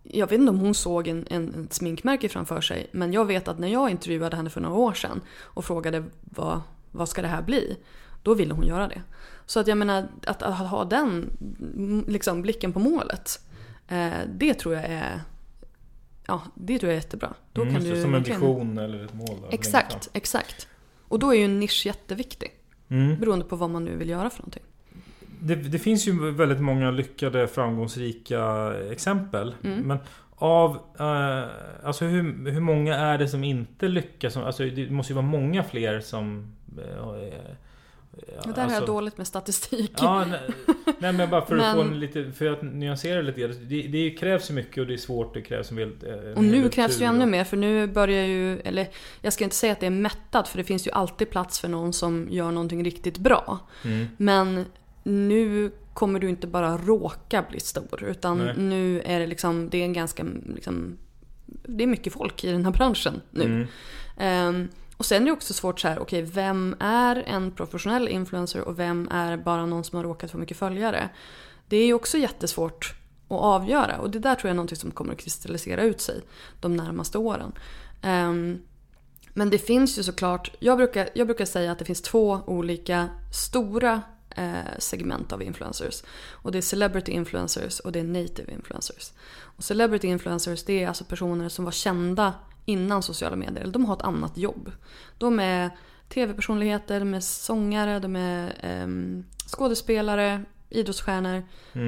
Jag vet inte om hon såg en, en, ett sminkmärke framför sig men jag vet att när jag intervjuade henne för några år sedan och frågade vad, vad ska det här bli? Då ville hon göra det. Så att jag menar att, att ha den liksom, blicken på målet. Eh, det tror jag är Ja, det tror jag är jättebra. Då Mm, kan du som en vision eller ett mål. längre Exakt, exakt. Och då är ju en nisch jätteviktig. Mm. Beroende på vad man nu vill göra för någonting. Det, det finns ju väldigt många lyckade framgångsrika exempel. Mm. Men av... Eh, alltså hur, hur många är det som inte lyckas? Alltså det måste ju vara många fler som... Eh, Det där är jag dåligt med statistik. Ja, nej, nej men bara för att Men- få en lite... För att nyansera lite. Det, det krävs ju mycket och det är svårt. Det krävs en väldigt... eh, Och nu krävs det ju ännu mer för nu börjar ju, eller jag ska inte säga att det är mättat för det finns ju alltid plats för någon som gör någonting riktigt bra. Mm. Men nu kommer du inte bara råka bli stor utan Nej. nu är det liksom, det är en ganska liksom, det är mycket folk i den här branschen nu. Mm. Ehm, och sen är det också svårt så här, okej vem är en professionell influencer och vem är bara någon som har råkat få mycket följare? Det är ju också jättesvårt att avgöra och det där tror jag är någonting som kommer att kristallisera ut sig de närmaste åren. Um, men det finns ju såklart, jag brukar, jag brukar säga att det finns två olika stora eh, segment av influencers. Och det är celebrity influencers och det är native influencers. Och celebrity influencers det är alltså personer som var kända innan sociala medier. Eller de har ett annat jobb. De är tv-personligheter, de är sångare, de är ehm, skådespelare, idrottsstjärnor.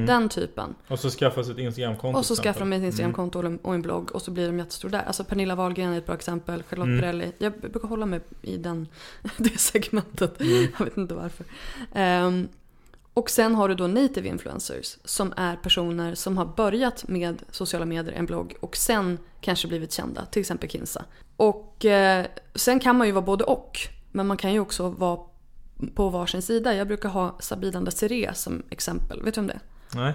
Den typen. Och så skaffas ett Instagramkonto Och så skaffar de ett Instagramkonto och en- och en blogg och så blir de jättestora där. Alltså Pernilla Wahlgren är ett bra exempel, Charlotte Mm. Perrelli. Jag brukar hålla mig i den, det segmentet. Mm. Jag vet inte varför. Ehm, och sen har du då native influencers som är personer som har börjat med sociala medier, en blogg och sen kanske blivit kända, till exempel Kinsa. Och eh, sen kan man ju vara både och, men man kan ju också vara på varsin sida. Jag brukar ha Sabina Desiree som exempel. Vet du om det? Nej.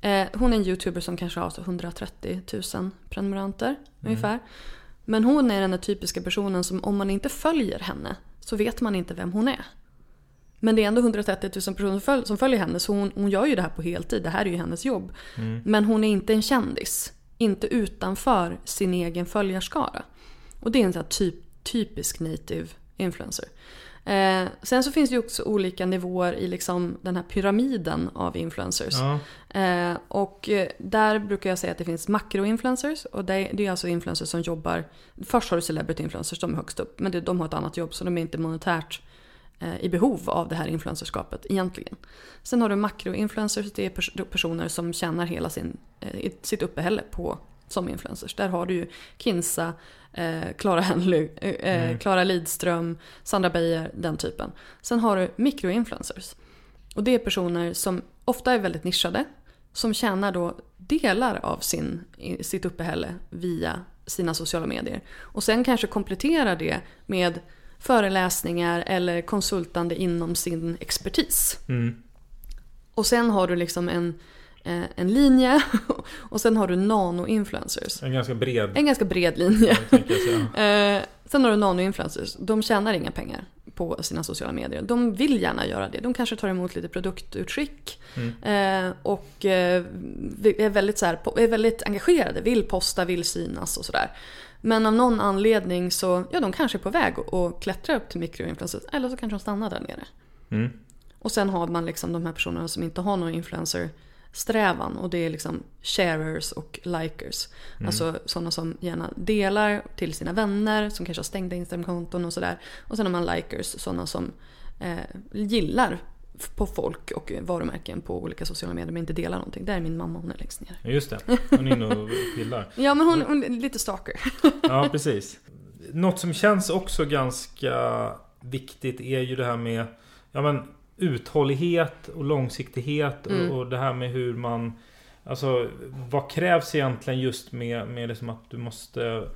Eh, hon är en youtuber som kanske har så 130 000 prenumeranter ungefär. Men hon är den där typiska personen som om man inte följer henne så vet man inte vem hon är. Men det är ändå 130 000 personer som föl- som följer henne så hon, hon gör ju det här på heltid. Det här är ju hennes jobb. Men hon är inte en kändis. Inte utanför sin egen följarskara. Och det är en sån typ, typisk native influencer. Eh, sen så finns det ju också olika nivåer i liksom den här pyramiden av influencers. Ja. Eh, och eh, där brukar jag säga att det finns makroinfluencers. Och det, det är alltså influencers som jobbar... Först har du celebrity influencers, de är högst upp. Men det, de har ett annat jobb så de är inte monetärt i behov av det här influencerskapet egentligen. Sen har du makroinfluencers, det är pers- personer som tjänar hela sin, eh, sitt uppehälle på som influencers. Där har du ju Kinsa, eh, Clara Henry, eh, eh, Clara Lidström, Sandra Beijer, den typen. Sen har du mikroinfluencers. Och det är personer som ofta är väldigt nischade. Som tjänar då delar av sin, sitt uppehälle via sina sociala medier. Och sen kanske kompletterar det med föreläsningar eller konsultande inom sin expertis. Mm. Och sen har du liksom en, eh, en linje och sen har du nano-influencers. En ganska bred... En ganska bred linje. Eh, sen har du nano-influencers. De tjänar inga pengar på sina sociala medier. De vill gärna göra det. De kanske tar emot lite produktutskick. Eh, och är, väldigt så här, är väldigt engagerade. Vill posta, vill synas och sådär. Men av någon anledning så, ja de kanske är på väg att- klättra upp till mikroinfluencers. Eller så kanske de stannar där nere. Mm. Och sen har man liksom de här personerna som inte har någon influencer-strävan och det är liksom sharers och likers. Alltså sådana som gärna delar till sina vänner som kanske har stängda Instagram-konton och sådär. Och sen har man likers, sådana som eh, gillar på folk och varumärken på olika sociala medier men inte delar någonting. Där är min mamma, hon är längst ner. Just det. Hon är inne och pillar. Ja men hon, hon är lite stalker. Ja, precis. Något som känns också ganska viktigt är ju det här med... Ja men, uthållighet och långsiktighet Mm. och, och det här med hur man Alltså vad krävs egentligen just med, med liksom att du måste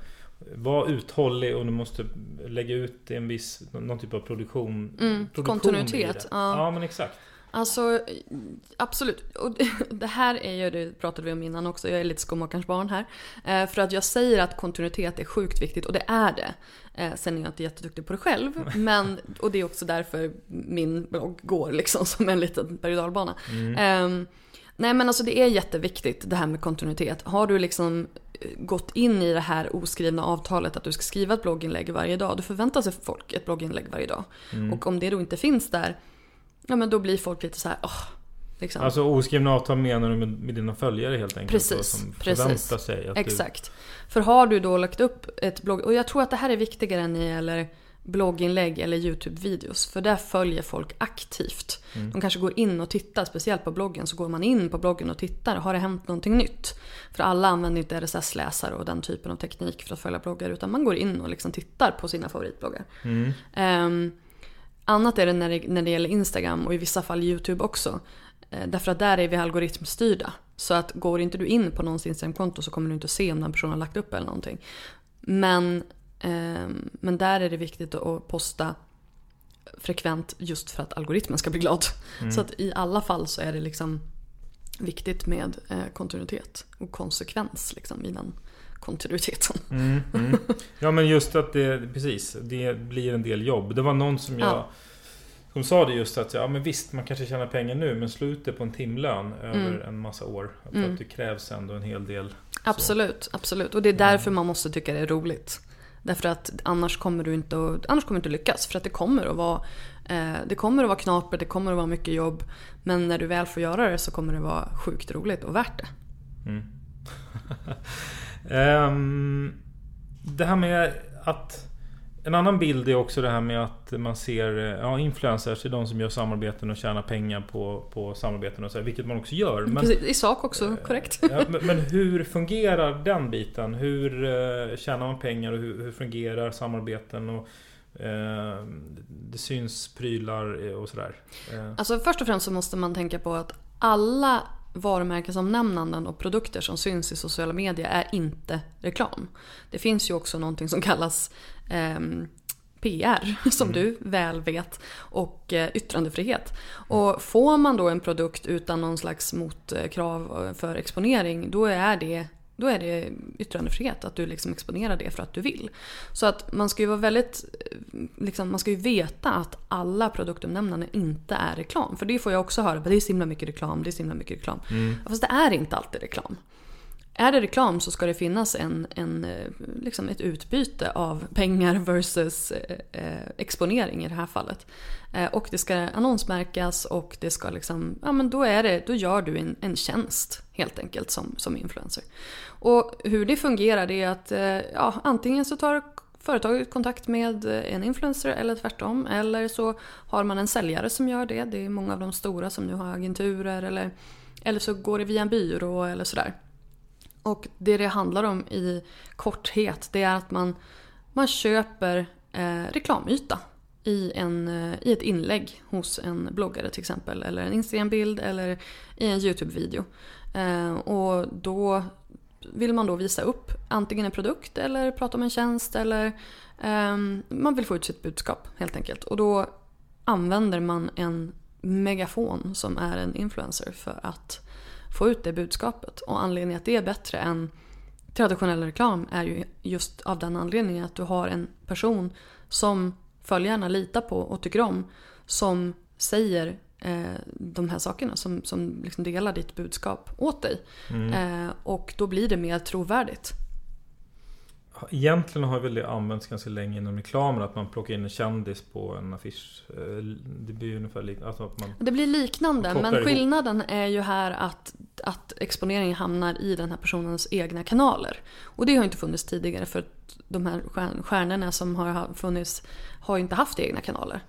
vara uthållig och du måste lägga ut en viss, någon typ av produktion. Mm, produktion kontinuitet, ja. ja men exakt. Alltså absolut. Och det här är ju, det pratade vi om innan också, jag är lite skomakarens barn här. Eh, för att jag säger att kontinuitet är sjukt viktigt och det är det. Eh, sen är jag inte jätteduktig på det själv. Men, och det är också därför min blogg går liksom som en liten berg och dalbana. Ehm, nej men alltså det är jätteviktigt det här med kontinuitet. Har du liksom eh, gått in i det här oskrivna avtalet att du ska skriva ett blogginlägg varje dag. Då förväntar sig folk ett blogginlägg varje dag. Och om det då inte finns där Ja men då blir folk lite så här, åh. Liksom. Alltså oskrivna avtal menar du med, med dina följare helt enkelt? Precis, som precis. sig att Exakt. För har du då lagt upp ett blogg, och jag tror att det här är viktigare när det gäler blogginlägg eller YouTube-videos. För där följer folk aktivt. Mm. De kanske går in och tittar, speciellt på bloggen så går man in på bloggen och tittar. Har det hänt någonting nytt? För alla använder inte RSS-läsare och den typen av teknik för att följa bloggar. Utan man går in och liksom tittar på sina favoritbloggar. Mm. Ehm, annat är det när, det när det gäller Instagram och i vissa fall YouTube också. Eh, därför att där är vi algoritmstyrda. Så att går inte du in på någons Instagramkonto så kommer du inte se om den personen har lagt upp eller någonting. Men, men där är det viktigt att posta frekvent just för att algoritmen ska bli glad. Så att i alla fall så är det liksom viktigt med eh, kontinuitet och konsekvens liksom, i den kontinuiteten. Mm, mm. Ja men just att det, precis, det blir en del jobb. Det var någon som jag Ja. Som sa det just att ja men visst man kanske tjänar pengar nu men slå ut det på en timlön över Mm. en massa år. För Mm. att det krävs ändå en hel del. Absolut, absolut. Och det är därför man måste tycka det är roligt. Därför att annars kommer du inte att, annars kommer du inte lyckas. För att det kommer att vara eh, det kommer att vara knapert, det kommer att vara mycket jobb. Men när du väl får göra det så kommer det vara sjukt roligt och värt det. Mm. Ehm, det här med att en annan bild är också det här med att man ser ja, influencers är de som gör samarbeten och tjänar pengar på, på samarbeten och så, här, vilket man också gör. Men, Precis, I sak också, korrekt. ja, men, men hur fungerar den biten? Hur eh, tjänar man pengar och hur, hur fungerar samarbeten? Och, eh, det syns prylar eh, och sådär. Eh, Alltså först och främst så måste man tänka på att alla varumärkesomnämnanden och produkter som syns i sociala medier är inte reklam. Det finns ju också någonting som kallas ehm, PR, som du väl vet, och eh, yttrandefrihet. Och får man då en produkt utan någon slags motkrav för exponering, då är det då är det yttrandefrihet, att du liksom exponerar det för att du vill. Så att man ska ju vara väldigt, eh, liksom, man ska ju veta att alla produktomnämnanden inte är reklam. För det får jag också höra, det är så himla mycket reklam, det är så himla mycket reklam. Fast det är inte alltid reklam. Är det reklam så ska det finnas en, en, eh, liksom ett utbyte av pengar versus eh, eh, exponering i det här fallet. Eh, och det ska annonsmärkas och det ska liksom, ja men då, är det, då gör du en, en tjänst helt enkelt som, som influencer. Och hur det fungerar det är att eh, ja, antingen så tar företaget kontakt med en influencer eller tvärtom. Eller så har man en säljare som gör det. Det är många av de stora som nu har agenturer. Eller, eller så går det via en byrå eller sådär. Och det det handlar om i korthet det är att man, man köper eh, reklamyta i, en, eh, i ett inlägg hos en bloggare till exempel. Eller en Instagram-bild eller i en YouTube-video. Eh, och då vill man då visa upp antingen en produkt eller prata om en tjänst eller eh, man vill få ut sitt budskap helt enkelt. Och då använder man en megafon som är en influencer för att få ut det budskapet. Och anledningen att det är bättre än traditionell reklam är ju just av den anledningen att du har en person som följarna litar på och tycker om som säger eh, de här sakerna, som, som liksom delar ditt budskap åt dig. Eh, och då blir det mer trovärdigt. Egentligen har väl det använts ganska länge inom reklamen att man plockar in en kändis på en affisch. Eh, Det blir ungefär likadant. Alltså att man, Det blir liknande men ihop. skillnaden är ju här att, att exponeringen hamnar i den här personens egna kanaler. Och det har inte funnits tidigare för att de här stjärn- stjärnorna som har funnits har inte haft egna kanaler.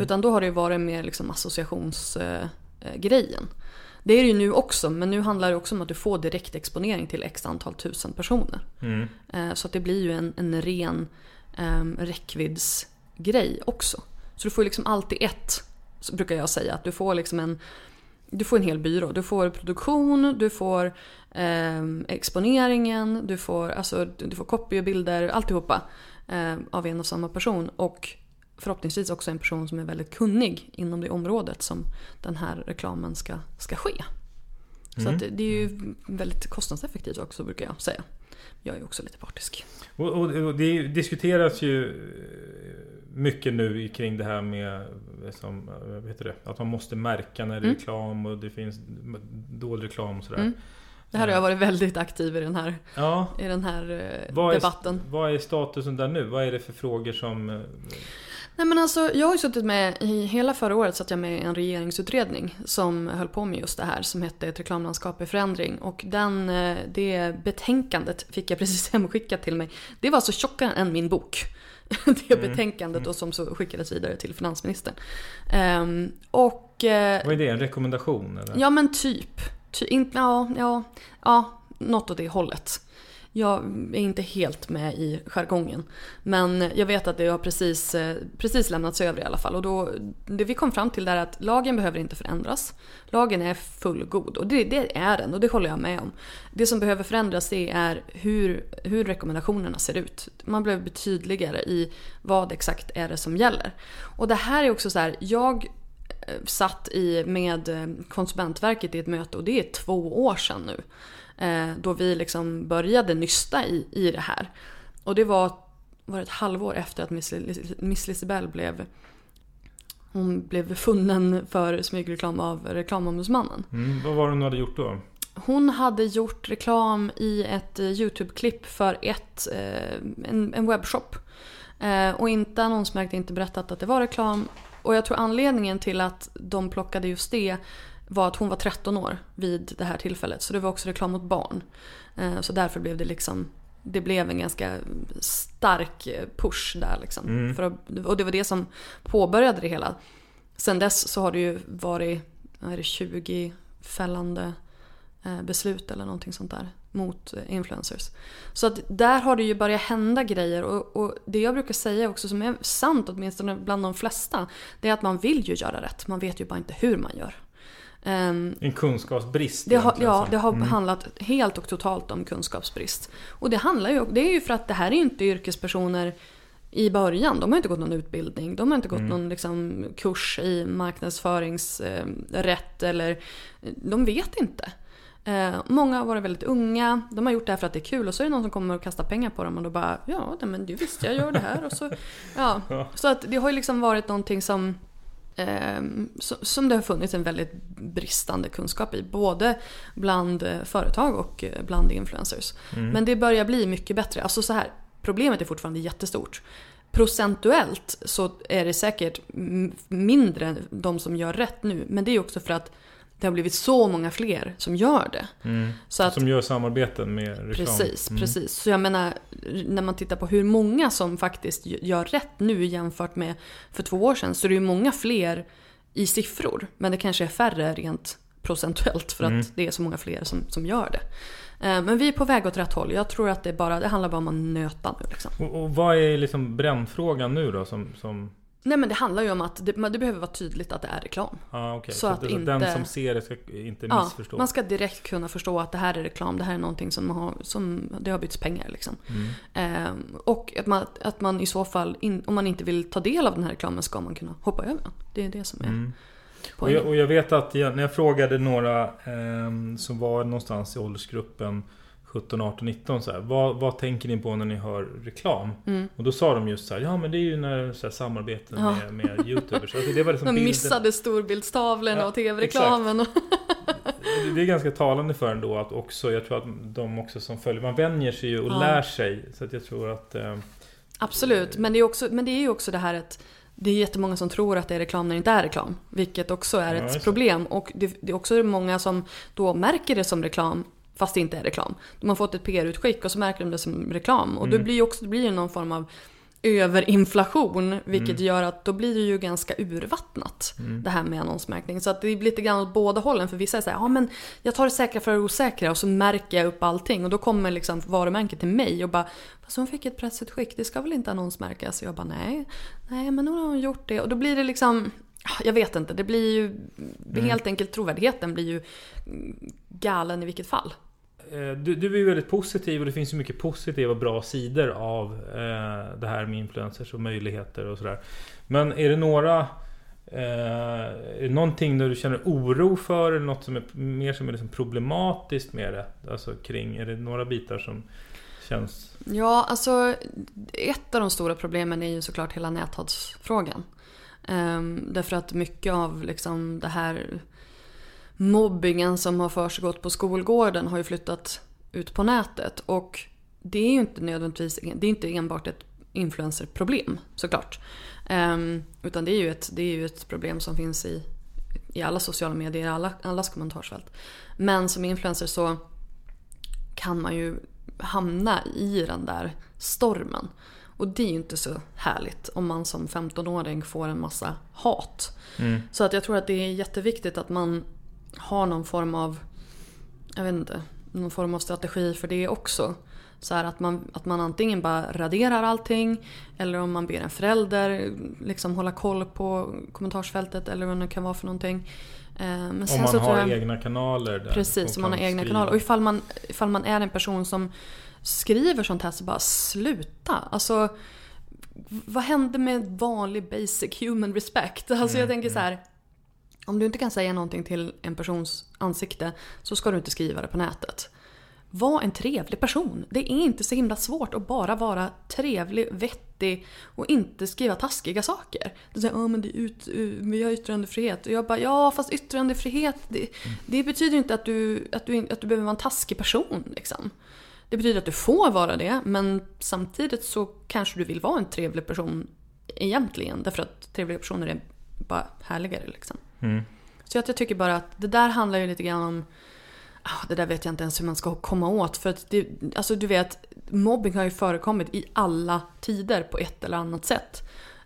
Utan då har det varit mer liksom associationsgrejen. Eh. Det är det ju nu också men nu handlar det också om att du får direktexponering till x antal tusen personer. mm. Eh, Så att det blir ju en, en ren um, räckviddsgrej också. Så du får liksom alltid ett Så brukar jag säga att du får liksom en du får en hel byrå. Du får produktion, du får eh, exponeringen, du får, alltså, du får copy och bilder, alltihopa. Eh, av en och samma person. Och förhoppningsvis också en person som är väldigt kunnig inom det området som den här reklamen ska, ska ske. Så Mm. att det, det är ju väldigt kostnadseffektivt också brukar jag säga. Jag är ju också lite partisk. Och, och, och det diskuteras ju mycket nu kring det här med som, vad heter det, att man måste märka när det är Mm. reklam och det finns dålig reklam och sådär. Mm. Det här har jag varit väldigt aktiv i den här, Ja, i den här eh, vad är, debatten. vad är statusen där nu? Vad är det för frågor som... Nej men alltså jag har ju suttit med, i hela förra året satt jag med i en regeringsutredning som höll på med just det här som hette Ett reklamlandskap i förändring. Och den, eh, det betänkandet fick jag precis hemskickat till mig. Det var alltså tjockare än min bok. Det betänkandet och som så skickades vidare till finansministern. Ehm, och... eh, Vad är det? En rekommendation? Eller? Ja men typ. Ty, in, ja, ja, ja, något åt det hållet. Jag är inte helt med i jargongen. Men jag vet att det har precis, eh, precis lämnats över i alla fall. Och då, det vi kom fram till är att lagen behöver inte förändras. Lagen är fullgod och det, det är den och det håller jag med om. Det som behöver förändras det är hur, hur rekommendationerna ser ut. Man behöver bli tydligare i vad exakt är det som gäller. Och det här är också så här, jag eh, satt i, med eh, Konsumentverket i ett möte och det är två år sedan nu. Eh, då vi liksom började nysta i, i det här. Och det var, var ett halvår efter att Miss, Miss Lisibell blev hon blev funnen för smygreklam av reklamombudsmannen. Mm, vad var det hon hade gjort då? Hon hade gjort reklam i ett eh, YouTube-klipp för ett, eh, en, en webbshop. Och inte annonsmärkt, inte berättat att det var reklam. Och jag tror anledningen till att de plockade just det var att hon var 13 år vid det här tillfället. Så det var också reklam mot barn. Eh, så därför blev det liksom det blev en ganska stark eh, push där liksom. Mm. Att, och det var det som påbörjade det hela. Sen dess så har det ju varit är det, 20 fällande eh, beslut eller någonting sånt där mot influencers. Så att där har det ju börjat hända grejer och, och det jag brukar säga också som är sant åtminstone bland de flesta det är att man vill ju göra rätt, man vet ju bara inte hur man gör. Ehm, En kunskapsbrist det har, ja, alltså. det har Mm. handlat helt och totalt om kunskapsbrist. Och det handlar ju, det är ju för att det här är ju inte yrkespersoner i början. De har inte gått någon utbildning. De har inte gått Mm. någon liksom, kurs i marknadsföringsrätt eller... De vet inte. Eh, många har varit väldigt unga. De har gjort det här för att det är kul och så är det någon som kommer och kastar pengar på dem och då bara ja, men du visste jag gör det här och så... Ja. Så att det har ju liksom varit någonting som... Ehm, som det har funnits en väldigt bristande kunskap i. Både bland eh, företag och eh, bland influencers. Men det börjar bli mycket bättre. Alltså så här, problemet är fortfarande jättestort. Procentuellt så är det säkert mindre de som gör rätt nu. Men det är också för att det har blivit så många fler som gör det. Mm. Så att, Som gör samarbeten med reklam. Precis, Mm. precis. Så jag menar, när man tittar på hur många som faktiskt gör rätt nu jämfört med för två år sedan så är det ju många fler i siffror. Men det kanske är färre rent procentuellt för att Mm. det är så många fler som, som gör det. Eh, Men vi är på väg åt rätt håll. Jag tror att det, bara, det handlar bara om att nöta nu. Liksom. Och, och vad är liksom brännfrågan nu då? Som, som, Nej men det handlar ju om att det, det behöver vara tydligt att det är reklam. ah, okay. Så så att att inte- den som ser det ska inte Ja, missförstå? man ska direkt kunna förstå att det här är reklam, det här är någonting som, har, som det har bytts pengar. Liksom. Mm. Ehm, och att man, att man i så fall, in, om man inte vill ta del av den här reklamen, ska man kunna hoppa över den. Det är det som är Mm. Och jag, och jag vet att jag, när jag frågade några ehm, som var någonstans i åldersgruppen 17, 18, 19 så här, vad, vad tänker ni på när ni hör reklam? Mm. Och då sa de just så här, ja men det är ju när så här, samarbeten Ja. med, med Youtubers. Alltså det var liksom De bilden- missade storbildstavlorna Ja, och tv-reklamen. Och, Det är ganska talande för ändå att också, jag tror att de också som följer, man vänjer sig ju och Ja. lär sig. Så att jag tror att... Eh, absolut, men det, är också, men det är ju också det här att det är jättemånga som tror att det är reklam när det inte är reklam. Vilket också är Ja, ett problem. Och det, det är också många som då märker det som reklam fast det inte är reklam. De har fått ett PR-utskick och så märker de det som reklam. Och då Mm. blir ju också det blir någon form av överinflation. Vilket Mm. gör att då blir det ju ganska urvattnat. Mm. Det här med annonsmärkning. Så att det blir lite grann åt båda hållen. För vissa är såhär, ja men jag tar det säkra för det osäkra och så märker jag upp allting. Och då kommer liksom varumärket till mig och bara, fast hon fick ett pressutskick, det ska väl inte annonsmärkas? Och jag bara, nej, nej men nu har hon gjort det. Och då blir det liksom, Jag vet inte, det blir ju helt enkelt trovärdigheten blir ju galen i vilket fall. Eh, du, du är ju väldigt positiv och det finns ju mycket positiva och bra sidor av eh, det här med influencers och möjligheter och sådär. Men är det några eh, är det någonting där du känner oro för eller något som är mer som är liksom problematiskt med det? Alltså kring, är det några bitar som känns... Ja, alltså ett av de stora problemen är ju såklart hela näthatsfrågan. Eh, därför att mycket av liksom det här mobbingen som har försiggått på skolgården har ju flyttat ut på nätet. Och det är ju inte nödvändigtvis, det är inte enbart ett influencerproblem såklart. Um, utan det är, ju ett, det är ju ett problem som finns i, i alla sociala medier, i alla, allas kommentarsfält. Men som influencer så kan man ju hamna i den där stormen. Och det är ju inte så härligt om man som 15-åring får en massa hat. Så att jag tror att det är jätteviktigt att man har någon form av, jag vet inte, någon form av strategi för det också. Så här att man, att man antingen bara raderar allting eller om man ber en förälder liksom hålla koll på kommentarsfältet eller vad det nu kan vara för någonting. Eh, Men Om man har jag- egna kanaler där. Precis, om man har kan egna skriva. kanaler. Och ifall man, ifall man är en person som skriver sånt här så bara sluta. Alltså, vad händer med vanlig basic human respect? Alltså jag tänker så här. Om du inte kan säga någonting till en persons ansikte så ska du inte skriva det på nätet. Var en trevlig person. Det är inte så himla svårt att bara vara trevlig, vettig och inte skriva taskiga saker. Du säger oh, men det är ut, eh, vi har yttrandefrihet. Och jag bara ja fast yttrandefrihet det, det betyder inte att du, att, du, att du behöver vara en taskig person. Liksom. Det betyder att du får vara det men samtidigt så kanske du vill vara en trevlig person egentligen. Därför att trevliga personer är bara härligare. Liksom. Så att jag tycker bara att det där handlar ju lite grann om Ah, Det där vet jag inte ens hur man ska komma åt. För att det, alltså du vet, mobbing har ju förekommit i alla tider på ett eller annat sätt.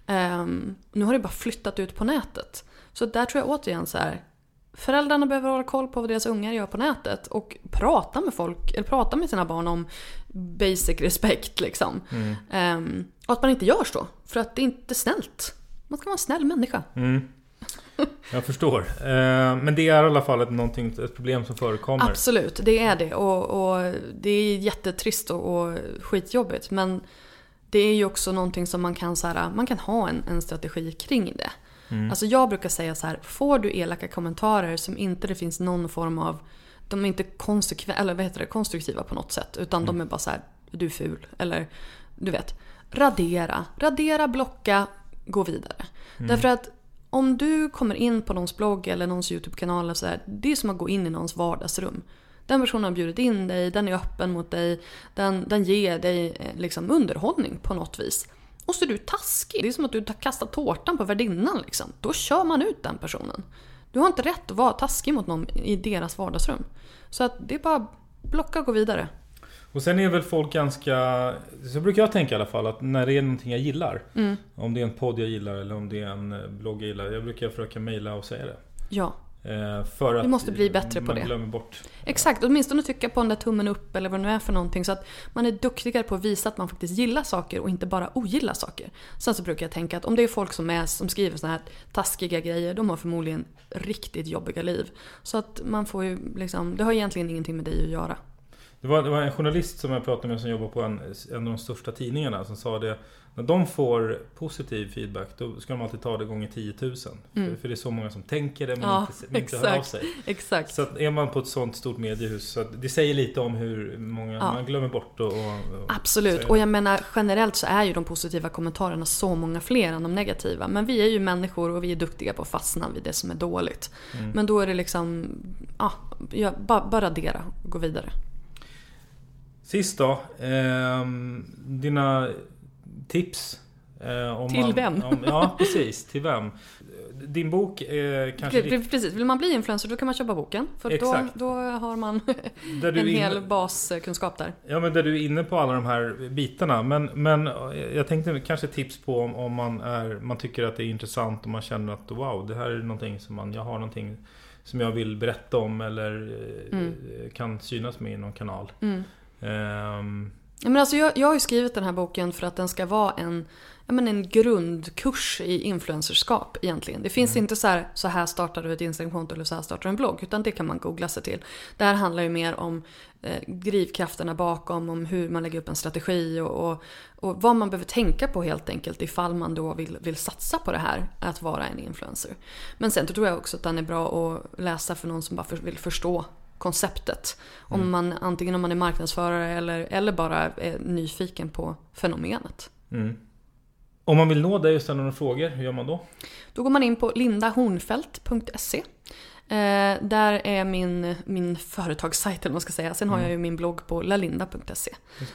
Ehm, nu har det bara flyttat ut på nätet. Så där tror jag återigen så här. Föräldrarna behöver hålla koll på vad deras ungar gör på nätet och prata med folk, eller prata med sina barn om basic respect liksom. Ehm, och att man inte gör så, för att det är inte snällt. Man ska vara en snäll människa. Jag förstår. Eh, men det är i alla fall ett, ett problem som förekommer. Absolut, det är det. Och, och det är jättetrist och, och skitjobbigt. Men det är ju också någonting som man kan, så här, man kan ha en, en strategi kring det. Alltså jag brukar säga så här, får du elaka kommentarer som inte det finns någon form av, de är inte eller vad heter det, konstruktiva på något sätt. Utan de är bara så här, du är ful. Eller du vet, radera. Radera, blocka, gå vidare. Därför att om du kommer in på någons blogg eller någons YouTube-kanal, så här, det är som att gå in i någons vardagsrum. Den personen har bjudit in dig, den är öppen mot dig, den, den ger dig eh, liksom underhållning på något vis. Och så är du taskig. Det är som att du kastar tårtan på värdinnan liksom. Då kör man ut den personen. Du har inte rätt att vara taskig mot någon i deras vardagsrum. Så att det är bara blocka och gå vidare. Och sen är väl folk ganska... Så brukar jag tänka i alla fall att när det är någonting jag gillar. Mm. Om det är en podd jag gillar eller om det är en eh, blogg jag gillar. Jag brukar försöka mejla och säga det. Ja, Eh, för att måste bli bättre på det. glömmer bort. exakt. Åtminstone trycka på den där tummen upp eller vad det nu är för någonting. Så att man är duktigare på att visa att man faktiskt gillar saker och inte bara ogillar saker. Sen så brukar jag tänka att om det är folk som, är, som skriver såna här taskiga grejer, de har förmodligen riktigt jobbiga liv. Så att man får ju liksom, det har egentligen ingenting med dig att göra. Det var, det var en journalist som jag pratade med som jobbar på en, en av de största tidningarna som sa det. När de får positiv feedback då ska de alltid ta det gånger 10 000. För, för det är så många som tänker det men Mm. Ja, inte, men inte hör av sig. Exakt. Så är man på ett sånt stort mediehus så att det säger lite om hur många Ja. man glömmer bort och, och, och Absolut, och jag menar generellt så är ju de positiva kommentarerna så många fler än de negativa. Men vi är ju människor och vi är duktiga på att fastna vid det som är dåligt. Men då är det liksom, ja, bara, bara radera och gå vidare. Sist då. ehm, dina tips. eh, om Till man, vem? Om, ja, precis. Till vem? Din bok eh, kanske... Pre- pre- Precis, vill man bli influencer då kan man köpa boken. För då, Exakt. då har man en är hel inne- baskunskap där. Ja men där du är inne på alla de här bitarna. Men, men jag tänkte kanske tips på om, om man, är, man tycker att det är intressant och man känner att wow, det här är någonting som man, jag har någonting som jag vill berätta om eller eh, kan synas med i någon kanal. Mm. Ja, men alltså jag, jag har ju skrivit den här boken för att den ska vara en, ja, men en grundkurs i influencerskap egentligen. Det finns inte så här, så här startar du ett Instagramkonto eller så här startar du en blogg, utan det kan man googla sig till. Det här handlar ju mer om eh, drivkrafterna bakom, om hur man lägger upp en strategi och, och, och, vad man behöver tänka på helt enkelt ifall man då vill, vill satsa på det här, att vara en influencer. Men sen tror jag också att den är bra att läsa för någon som bara för, vill förstå konceptet. Om Mm. man, antingen om man är marknadsförare eller, eller bara är nyfiken på fenomenet. Mm. Om man vill nå dig och ställa några frågor, hur gör man då? Då går man in på lindahornfelt.se. Eh, där är min, min företagssajt eller vad man ska säga. Sen har jag ju min blogg på lalinda.se.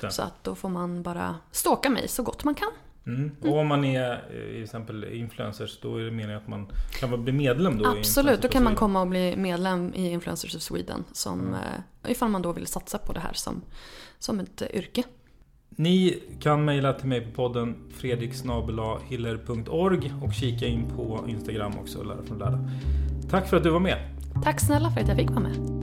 Så att då får man bara stalka mig så gott man kan. Mm. Och om man är eh, till exempel influencers, då är det meningen att man kan bli medlem då? Absolut, då kan man komma och bli medlem i Influencers of Sweden. Som, eh, ifall man då vill satsa på det här som, som ett eh, yrke. Ni kan mejla till mig på podden fredriksnabelahiller.org och kika in på Instagram också, lära från lära. Tack för att du var med. Tack snälla för att jag fick vara med.